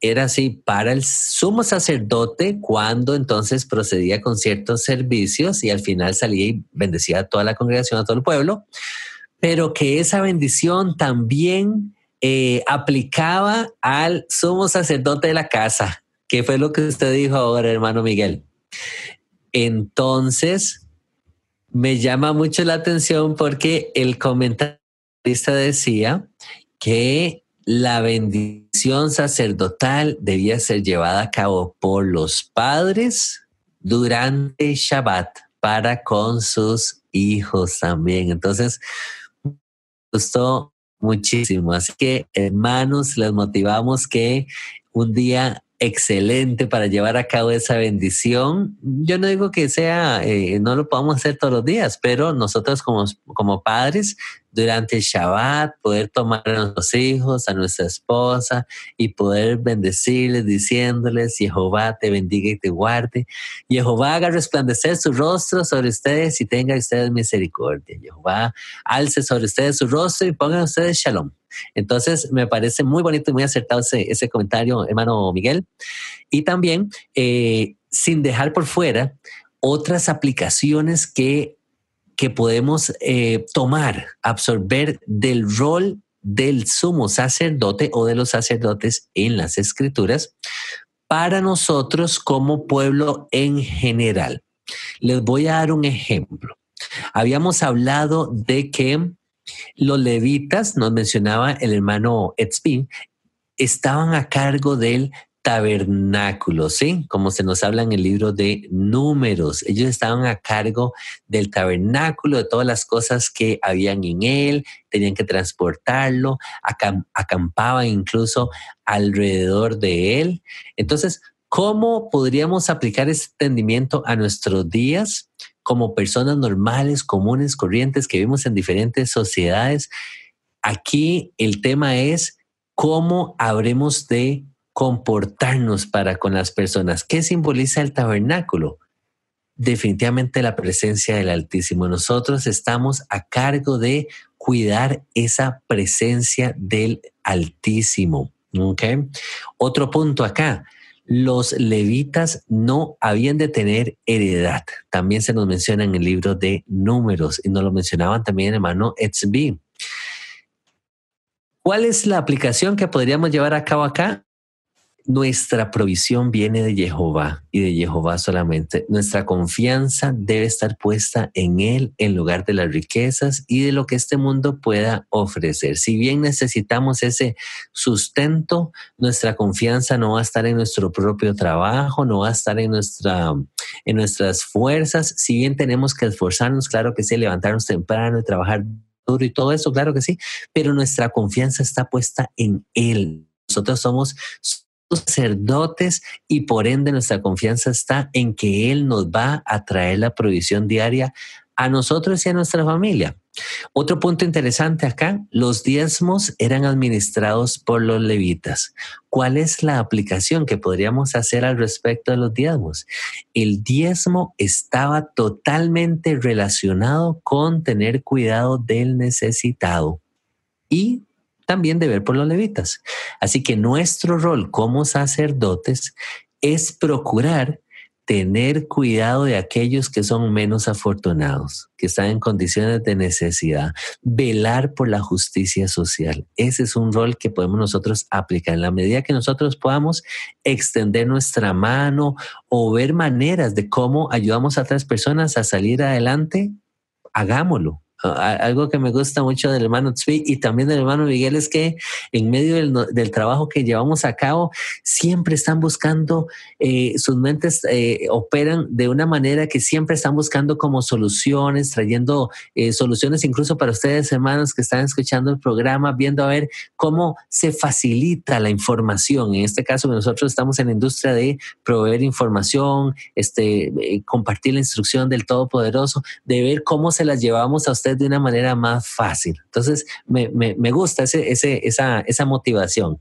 era así para el sumo sacerdote cuando entonces procedía con ciertos servicios y al final salía y bendecía a toda la congregación, a todo el pueblo, pero que esa bendición también eh, aplicaba al sumo sacerdote de la casa, que fue lo que usted dijo ahora, hermano Miguel. Entonces, me llama mucho la atención porque el comentarista decía que la bendición sacerdotal debía ser llevada a cabo por los padres durante Shabbat para con sus hijos también. Entonces, gustó muchísimo. Así que, hermanos, les motivamos que un día excelente para llevar a cabo esa bendición. Yo no digo que sea, eh, no lo podamos hacer todos los días, pero nosotros como, como padres durante el Shabbat, poder tomar a nuestros hijos, a nuestra esposa y poder bendecirles diciéndoles, Jehová te bendiga y te guarde. Jehová haga resplandecer su rostro sobre ustedes y tenga ustedes misericordia. Jehová alce sobre ustedes su rostro y pongan ustedes shalom. Entonces, me parece muy bonito y muy acertado ese, comentario, hermano Miguel. Y también, eh, sin dejar por fuera otras aplicaciones que que podemos eh, tomar, absorber del rol del sumo sacerdote o de los sacerdotes en las escrituras para nosotros como pueblo en general. Les voy a dar un ejemplo. Habíamos hablado de que los levitas, nos mencionaba el hermano Etzpin, estaban a cargo del tabernáculo, ¿sí? Como se nos habla en el libro de números. Ellos estaban a cargo del tabernáculo, de todas las cosas que habían en él, tenían que transportarlo, acampaban incluso alrededor de él. Entonces, ¿cómo podríamos aplicar este entendimiento a nuestros días como personas normales, comunes, corrientes que vivimos en diferentes sociedades? Aquí el tema es cómo habremos de comportarnos para con las personas. ¿Qué simboliza el tabernáculo? Definitivamente la presencia del Altísimo. Nosotros estamos a cargo de cuidar esa presencia del Altísimo. ¿okay? Otro punto acá. Los levitas no habían de tener heredad. También se nos menciona en el libro de Números y nos lo mencionaban también hermano Etzbi. ¿Cuál es la aplicación que podríamos llevar a cabo acá? Nuestra provisión viene de Jehová y de Jehová solamente. Nuestra confianza debe estar puesta en Él en lugar de las riquezas y de lo que este mundo pueda ofrecer. Si bien necesitamos ese sustento, nuestra confianza no va a estar en nuestro propio trabajo, no va a estar en, nuestra, en nuestras fuerzas. Si bien tenemos que esforzarnos, claro que sí, levantarnos temprano y trabajar duro y todo eso, claro que sí, pero nuestra confianza está puesta en Él. Nosotros somos sacerdotes y por ende nuestra confianza está en que Él nos va a traer la provisión diaria a nosotros y a nuestra familia. Otro punto interesante acá, los diezmos eran administrados por los levitas. ¿Cuál es la aplicación que podríamos hacer al respecto de los diezmos? El diezmo estaba totalmente relacionado con tener cuidado del necesitado y también de ver por los levitas. Así que nuestro rol como sacerdotes es procurar tener cuidado de aquellos que son menos afortunados, que están en condiciones de necesidad, velar por la justicia social. Ese es un rol que podemos nosotros aplicar. En la medida que nosotros podamos extender nuestra mano o ver maneras de cómo ayudamos a otras personas a salir adelante, hagámoslo algo que me gusta mucho del hermano Tzvi y también del hermano Miguel es que en medio del, trabajo que llevamos a cabo, siempre están buscando, eh, sus mentes eh, operan de una manera que siempre están buscando como soluciones, trayendo eh, soluciones incluso para ustedes, hermanos, que están escuchando el programa, viendo a ver cómo se facilita la información. En este caso, nosotros estamos en la industria de proveer información, este, compartir la instrucción del Todopoderoso, de ver cómo se las llevamos a ustedes de una manera más fácil. Entonces, me, gusta ese, esa, esa motivación.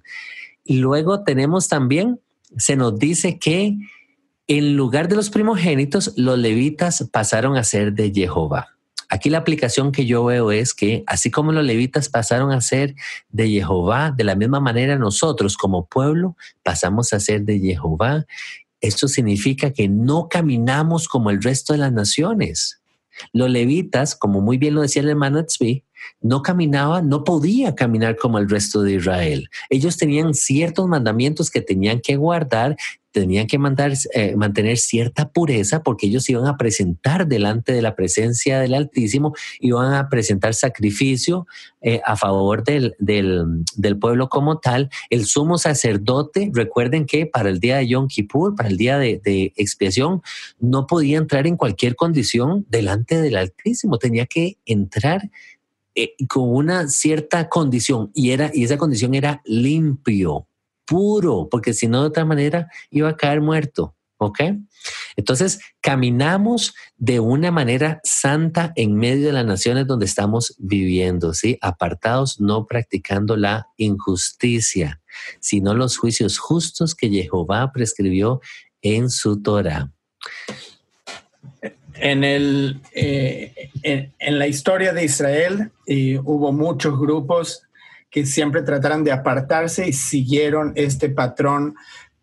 Y luego tenemos también, se nos dice que en lugar de los primogénitos, los levitas pasaron a ser de Jehová. Aquí la aplicación que yo veo es que así como los levitas pasaron a ser de Jehová, de la misma manera nosotros como pueblo pasamos a ser de Jehová. Esto significa que no caminamos como el resto de las naciones. Los levitas, como muy bien lo decía el hermano Tzvi, no caminaba, no podía caminar como el resto de Israel. Ellos tenían ciertos mandamientos que tenían que guardar tenían que mandar, eh, mantener cierta pureza porque ellos iban a presentar delante de la presencia del Altísimo, iban a presentar sacrificio eh, a favor del, pueblo como tal. El sumo sacerdote, recuerden que para el día de Yom Kippur, para el día de expiación, no podía entrar en cualquier condición delante del Altísimo, tenía que entrar eh, con una cierta condición y, era, y esa condición era limpio puro, porque si no de otra manera iba a caer muerto. ¿Ok? Entonces, caminamos de una manera santa en medio de las naciones donde estamos viviendo, ¿sí? Apartados, no practicando la injusticia, sino los juicios justos que Jehová prescribió en su Torah. En, el, eh, en, la historia de Israel hubo muchos grupos que siempre trataron de apartarse y siguieron este patrón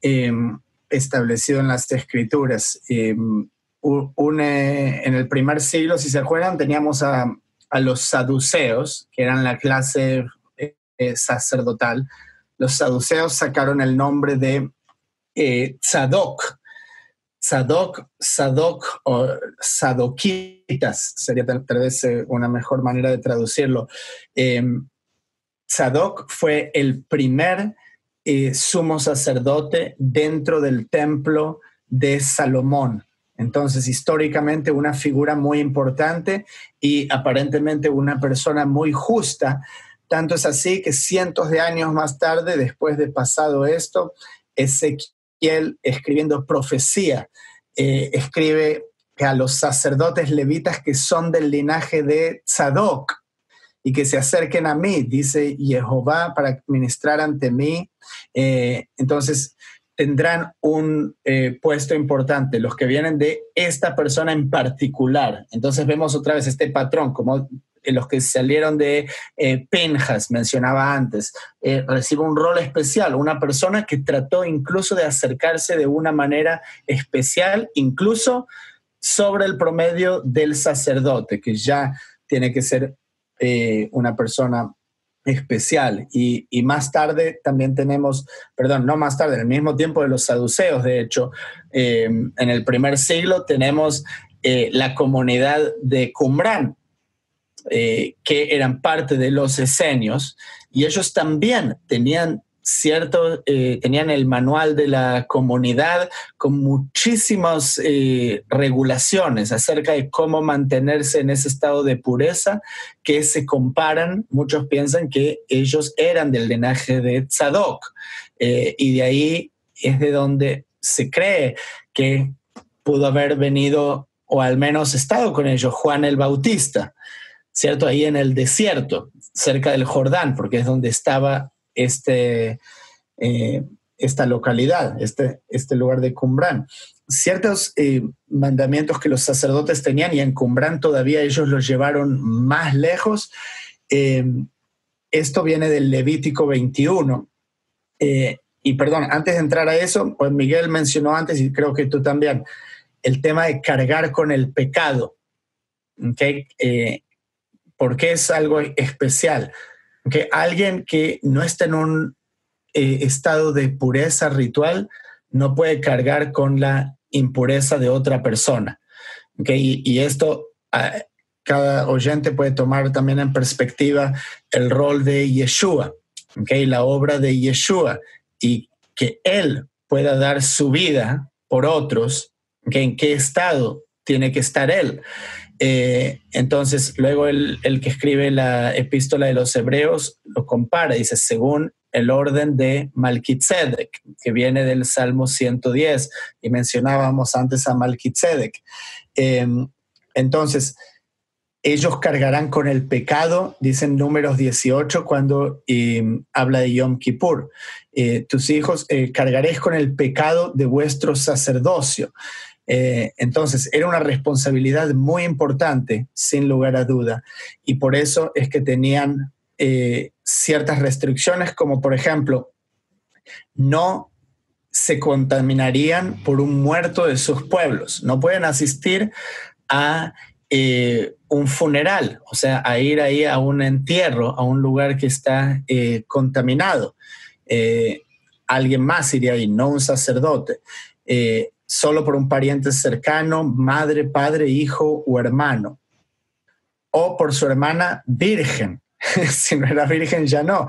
em, establecido en las escrituras. Em, en el primer siglo, si se acuerdan, teníamos a, los saduceos, que eran la clase eh, sacerdotal. Los saduceos sacaron el nombre de eh, Tzadok, Sadok o Sadoquitas sería tal, vez una mejor manera de traducirlo. Em, Zadok fue el primer eh, sumo sacerdote dentro del templo de Salomón. Entonces, históricamente una figura muy importante y aparentemente una persona muy justa. Tanto es así que cientos de años más tarde, después de pasado esto, Ezequiel, escribiendo profecía, eh, escribe que a los sacerdotes levitas que son del linaje de Tzadok y que se acerquen a mí, dice Jehová, para ministrar ante mí. Eh, entonces, tendrán un eh, puesto importante, los que vienen de esta persona en particular. Entonces vemos otra vez este patrón, como los que salieron de eh, Penjas, mencionaba antes, eh, recibe un rol especial, una persona que trató incluso de acercarse de una manera especial, incluso sobre el promedio del sacerdote, que ya tiene que ser una persona especial. Y, más tarde también tenemos, perdón, no más tarde, en el mismo tiempo de los saduceos, de hecho, eh, en el primer siglo tenemos eh, la comunidad de Qumran, eh, que eran parte de los esenios, y ellos también tenían cierto, eh, tenían el manual de la comunidad con muchísimas eh, regulaciones acerca de cómo mantenerse en ese estado de pureza que se comparan, muchos piensan que ellos eran del linaje de Tzadok y de ahí es de donde se cree que pudo haber venido o al menos estado con ellos Juan el Bautista, ¿cierto? Ahí en el desierto, cerca del Jordán, porque es donde estaba este, eh, esta localidad, este, este lugar de Cumbrán. Ciertos eh, mandamientos que los sacerdotes tenían y en Cumbrán todavía ellos los llevaron más lejos. Eh, esto viene del Levítico 21. y perdón, antes de entrar a eso, pues Miguel mencionó antes, y creo que tú también, el tema de cargar con el pecado. ¿okay? Porque es algo especial que alguien que no está en un eh, estado de pureza ritual no puede cargar con la impureza de otra persona. Y, esto ah, cada oyente puede tomar también en perspectiva el rol de Yeshua, la obra de Yeshua, y que Él pueda dar su vida por otros, en qué estado tiene que estar Él. Eh, entonces, luego el, que escribe la epístola de los hebreos lo compara, dice, según el orden de Malkitzedek, que viene del Salmo 110, y mencionábamos antes a Malkitzedek. Em, entonces, ellos cargarán con el pecado, dicen números 18 cuando em, habla de Yom Kippur. Eh, tus hijos eh, cargaréis con el pecado de vuestro sacerdocio. Eh, entonces, era una responsabilidad muy importante, sin lugar a duda, y por eso es que tenían eh, ciertas restricciones, como por ejemplo, no se contaminarían por un muerto de sus pueblos, no pueden asistir a eh, un funeral, o sea, a ir ahí a un entierro, a un lugar que está contaminado. alguien más iría ahí, no un sacerdote solo por un pariente cercano, madre, padre, hijo o hermano. O por su hermana virgen. [laughs] si no era virgen, ya no.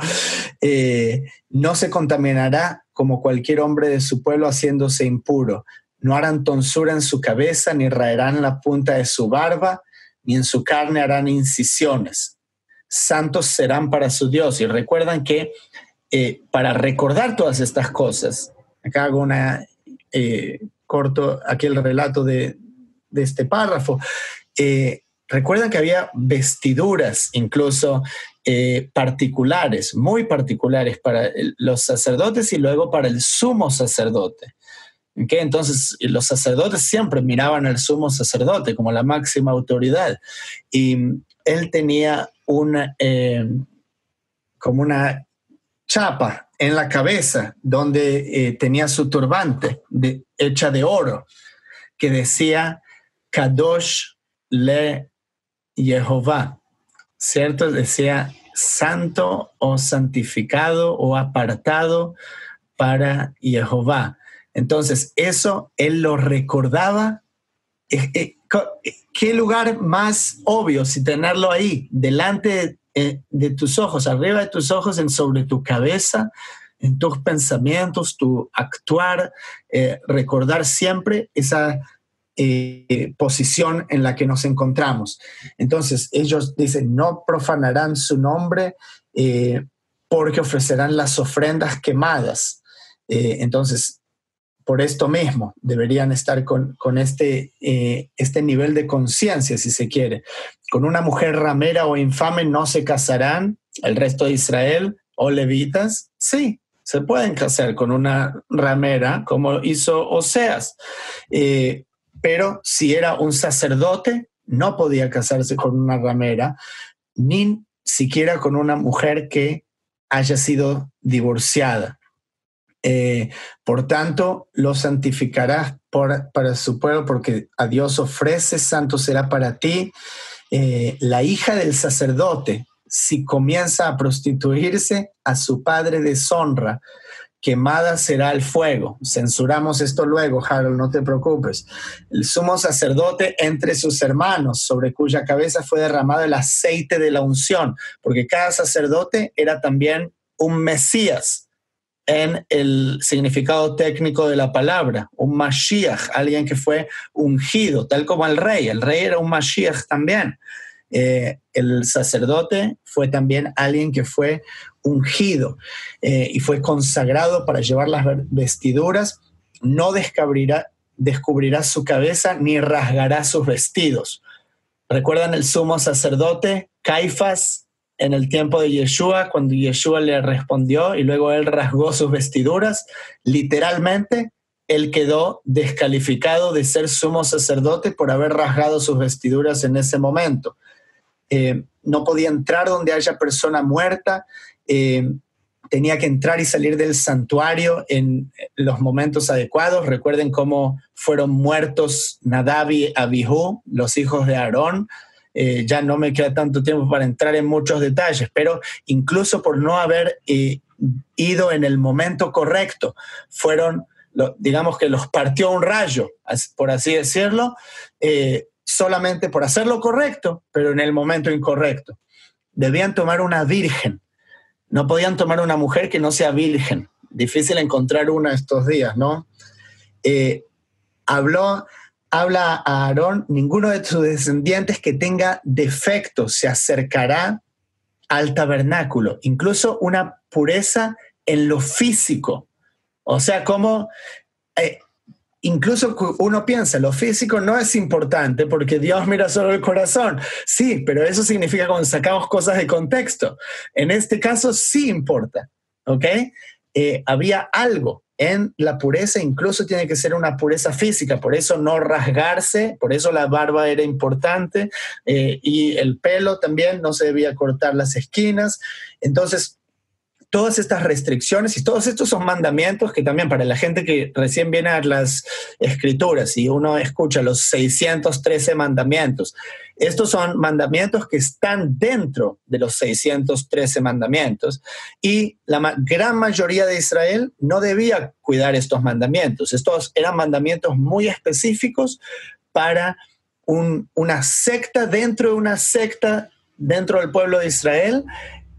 Eh, no se contaminará como cualquier hombre de su pueblo haciéndose impuro. No harán tonsura en su cabeza, ni raerán la punta de su barba, ni en su carne harán incisiones. Santos serán para su Dios. Y recuerdan que eh, para recordar todas estas cosas, acá hago una eh, corto aquí el relato de, este párrafo. Eh, recuerdan que había vestiduras incluso eh, particulares, muy particulares para los sacerdotes y luego para el sumo sacerdote. Entonces, los sacerdotes siempre miraban al sumo sacerdote como la máxima autoridad. Y él tenía una, eh, como una chapa en la cabeza donde eh, tenía su turbante de, hecha de oro que decía Kadosh le Jehová, ¿cierto? Decía santo o santificado o apartado para Jehová. Entonces, eso él lo recordaba. Eh, eh, ¿Qué lugar más obvio si tenerlo ahí, delante de, tus ojos, arriba de tus ojos, en sobre tu cabeza, en tus pensamientos, tu actuar, eh, recordar siempre esa eh, posición en la que nos encontramos. Entonces, ellos dicen, no profanarán su nombre eh, porque ofrecerán las ofrendas quemadas. entonces, por esto mismo, deberían estar con, con este, este nivel de conciencia, si se quiere. Con una mujer ramera o infame no se casarán el resto de Israel o levitas. Sí, se pueden casar con una ramera, como hizo Oseas. Eh, pero si era un sacerdote, no podía casarse con una ramera, ni siquiera con una mujer que haya sido divorciada. Eh, por tanto, lo santificarás para su pueblo, porque a Dios ofrece, santo será para ti. Eh, la hija del sacerdote si comienza a prostituirse, a su padre deshonra, quemada será el fuego. Censuramos esto luego, Harold, no te preocupes. El sumo sacerdote entre sus hermanos, sobre cuya cabeza fue derramado el aceite de la unción, porque cada sacerdote era también un Mesías en el significado técnico de la palabra, un Mashiach, alguien que fue ungido, tal como el rey. El rey era un Mashiach también. Eh, el sacerdote fue también alguien que fue ungido eh, y fue consagrado para llevar las vestiduras, no descubrirá, descubrirá su cabeza ni rasgará sus vestidos. ¿Recuerdan el sumo sacerdote, Caifás, en el tiempo de Yeshua, cuando Yeshua le respondió y luego él rasgó sus vestiduras? Literalmente, él quedó descalificado de ser sumo sacerdote por haber rasgado sus vestiduras en ese momento. Eh, no podía entrar donde haya persona muerta, eh, tenía que entrar y salir del santuario en los momentos adecuados. Recuerden cómo fueron muertos Nadab y Abihu, los hijos de Aarón. Eh, ya no me queda tanto tiempo para entrar en muchos detalles, pero incluso por no haber ido en el momento correcto, fueron, digamos que los partió un rayo, por así decirlo, solamente por hacer lo correcto, pero en el momento incorrecto. Debían tomar una virgen. No podían tomar una mujer que no sea virgen. Difícil encontrar una estos días, ¿no? Eh, habló, habla a Aarón, ninguno de sus descendientes que tenga defectos se acercará al tabernáculo, incluso una pureza en lo físico. O sea, como eh, incluso uno piensa, lo físico no es importante porque Dios mira solo el corazón. Sí, pero eso significa cuando sacamos cosas de contexto. En este caso sí importa, ¿ok? Eh, había algo en la pureza, incluso tiene que ser una pureza física, por eso no rasgarse, por eso la barba era importante eh, y el pelo también no se debía cortar las esquinas. Entonces, todas estas restricciones y todos estos son mandamientos que también para la gente que recién viene a las escrituras y uno escucha los 613 mandamientos, estos son mandamientos que están dentro de los 613 mandamientos y la gran mayoría de Israel no debía cuidar estos mandamientos. Estos eran mandamientos muy específicos para una secta dentro de una secta dentro del pueblo de Israel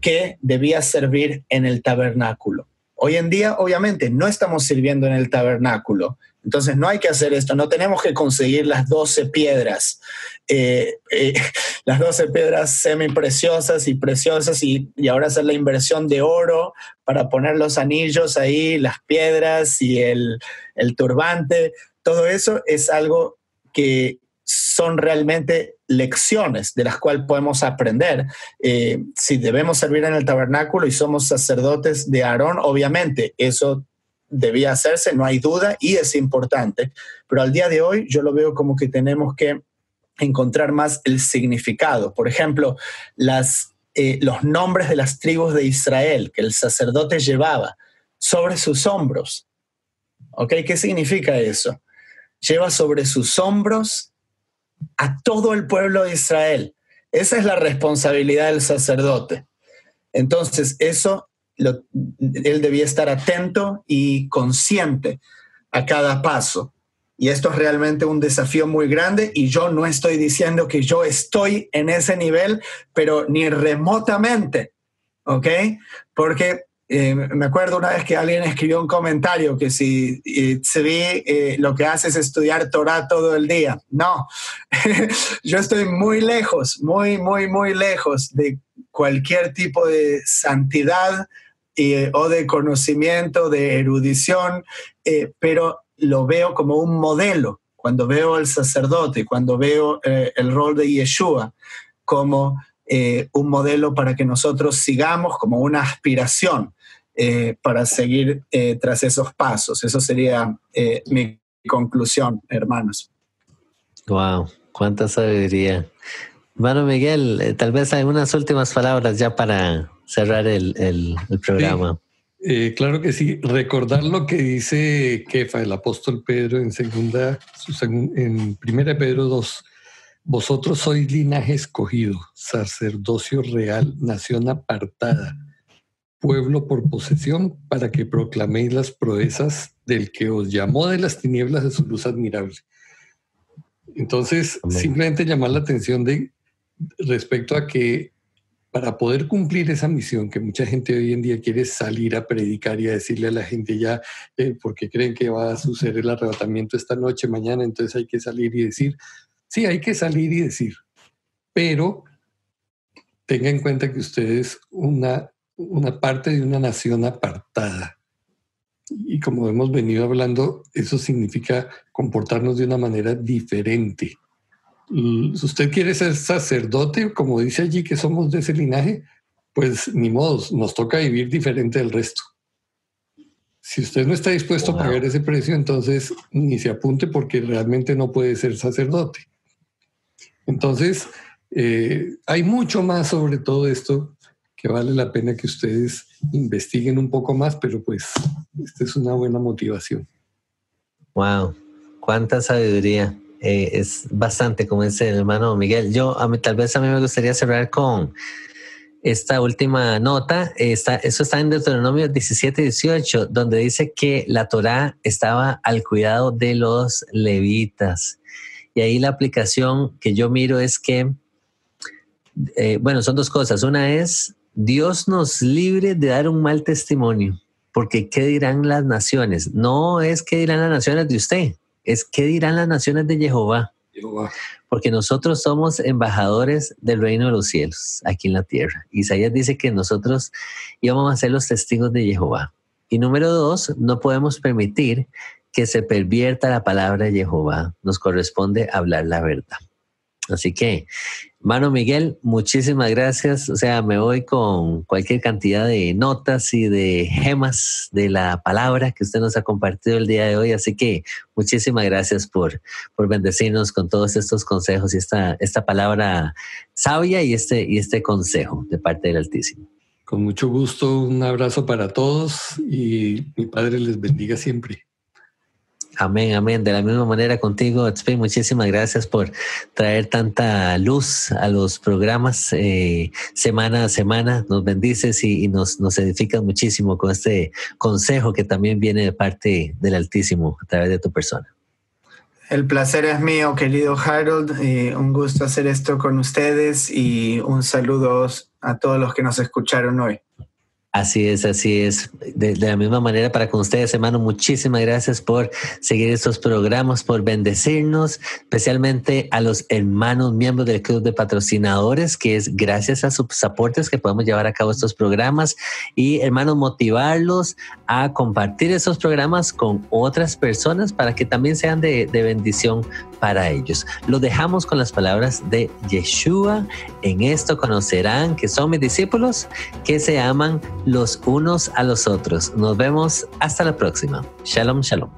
que debía servir en el tabernáculo. Hoy en día, obviamente, no estamos sirviendo en el tabernáculo. Entonces, no hay que hacer esto. No tenemos que conseguir las 12 piedras, eh, eh, [laughs] las 12 piedras semi preciosas y preciosas y, y, ahora hacer la inversión de oro para poner los anillos ahí, las piedras y el, el turbante. Todo eso es algo que son realmente lecciones de las cuales podemos aprender. Eh, si debemos servir en el tabernáculo y somos sacerdotes de Aarón, obviamente eso debía hacerse, no hay duda, y es importante. Pero al día de hoy yo lo veo como que tenemos que encontrar más el significado. Por ejemplo, las, eh, los nombres de las tribus de Israel que el sacerdote llevaba sobre sus hombros. ¿Ok? ¿Qué significa eso? Lleva sobre sus hombros a todo el pueblo de Israel. Esa es la responsabilidad del sacerdote. Entonces, eso él debía estar atento y consciente a cada paso. Y esto es realmente un desafío muy grande y yo no estoy diciendo que yo estoy en ese nivel, pero ni remotamente, ¿ok? Porque eh, me acuerdo una vez que alguien escribió un comentario que si se ve eh, lo que hace es estudiar Torah todo el día. No, [laughs] yo estoy muy lejos, muy, muy, muy lejos de cualquier tipo de santidad o de conocimiento, de erudición, eh, pero lo veo como un modelo. Cuando veo al sacerdote, cuando veo el rol de Yeshua como un modelo para que nosotros sigamos, como una aspiración eh, para seguir eh, tras esos pasos. Eso sería eh, mi conclusión, hermanos. Wow, cuánta sabiduría. Hermano Miguel, tal vez algunas últimas palabras ya para cerrar el, programa. claro que sí. Recordar lo que dice Kefa, el apóstol Pedro, en segunda, en primera Pedro 2. Vosotros sois linaje escogido, sacerdocio real, nación apartada pueblo por posesión, para que proclaméis las proezas del que os llamó de las tinieblas de su luz admirable. Entonces, simplemente llamar la atención de respecto a que para poder cumplir esa misión que mucha gente hoy en día quiere salir a predicar y a decirle a la gente ya, eh, porque creen que va a suceder el arrebatamiento esta noche, mañana, entonces hay que salir y decir, sí, hay que salir y decir, pero tenga en cuenta que ustedes una una parte de una nación apartada. Y como hemos venido hablando, eso significa comportarnos de una manera diferente. Si usted quiere ser sacerdote, como dice allí que somos de ese linaje, pues ni modo, nos toca vivir diferente del resto. Si usted no está dispuesto a pagar ese precio, entonces ni se apunte porque realmente no puede ser sacerdote. Entonces, eh, hay mucho más sobre todo esto que vale la pena que ustedes investiguen un poco más, pero pues esta es una buena motivación. Wow, cuánta sabiduría. Eh, es bastante, como dice el hermano Miguel. Yo, a mí, tal vez a mí me gustaría cerrar con esta última nota. Está, eso está en Deuteronomio 17 y 18, donde dice que la Torá estaba al cuidado de los levitas. Y ahí la aplicación que yo miro es que, eh, bueno, son dos cosas. Una es Dios nos libre de dar un mal testimonio, porque ¿qué dirán las naciones? No es qué dirán las naciones de usted, es qué dirán las naciones de Jehová. Porque nosotros somos embajadores del reino de los cielos aquí en la tierra. Isaías dice que nosotros íbamos a ser los testigos de Jehová. Y número dos, no podemos permitir que se pervierta la palabra de Jehová. Nos corresponde hablar la verdad. Así que Mano Miguel, muchísimas gracias. O sea, me voy con cualquier cantidad de notas y de gemas de la palabra que usted nos ha compartido el día de hoy. Así que muchísimas gracias por, por bendecirnos con todos estos consejos y esta, esta palabra sabia y este, y este consejo de parte del Altísimo. Con mucho gusto, un abrazo para todos y mi Padre les bendiga siempre. Amén, amén. De la misma manera contigo, Tzpi, muchísimas gracias por traer tanta luz a los programas eh, semana a semana. Nos bendices y, nos, nos edificas muchísimo con este consejo que también viene de parte del Altísimo a través de tu persona. El placer es mío, querido Harold. un gusto hacer esto con ustedes y un saludo a todos los que nos escucharon hoy. Así es, así es. De, la misma manera para con ustedes, hermano, muchísimas gracias por seguir estos programas, por bendecirnos, especialmente a los hermanos miembros del Club de Patrocinadores, que es gracias a sus aportes que podemos llevar a cabo estos programas y, hermanos, motivarlos a compartir esos programas con otras personas para que también sean de, de bendición para ellos. Lo dejamos con las palabras de Yeshua. En esto conocerán que son mis discípulos, que se aman los unos a los otros. Nos vemos hasta la próxima. Shalom, shalom.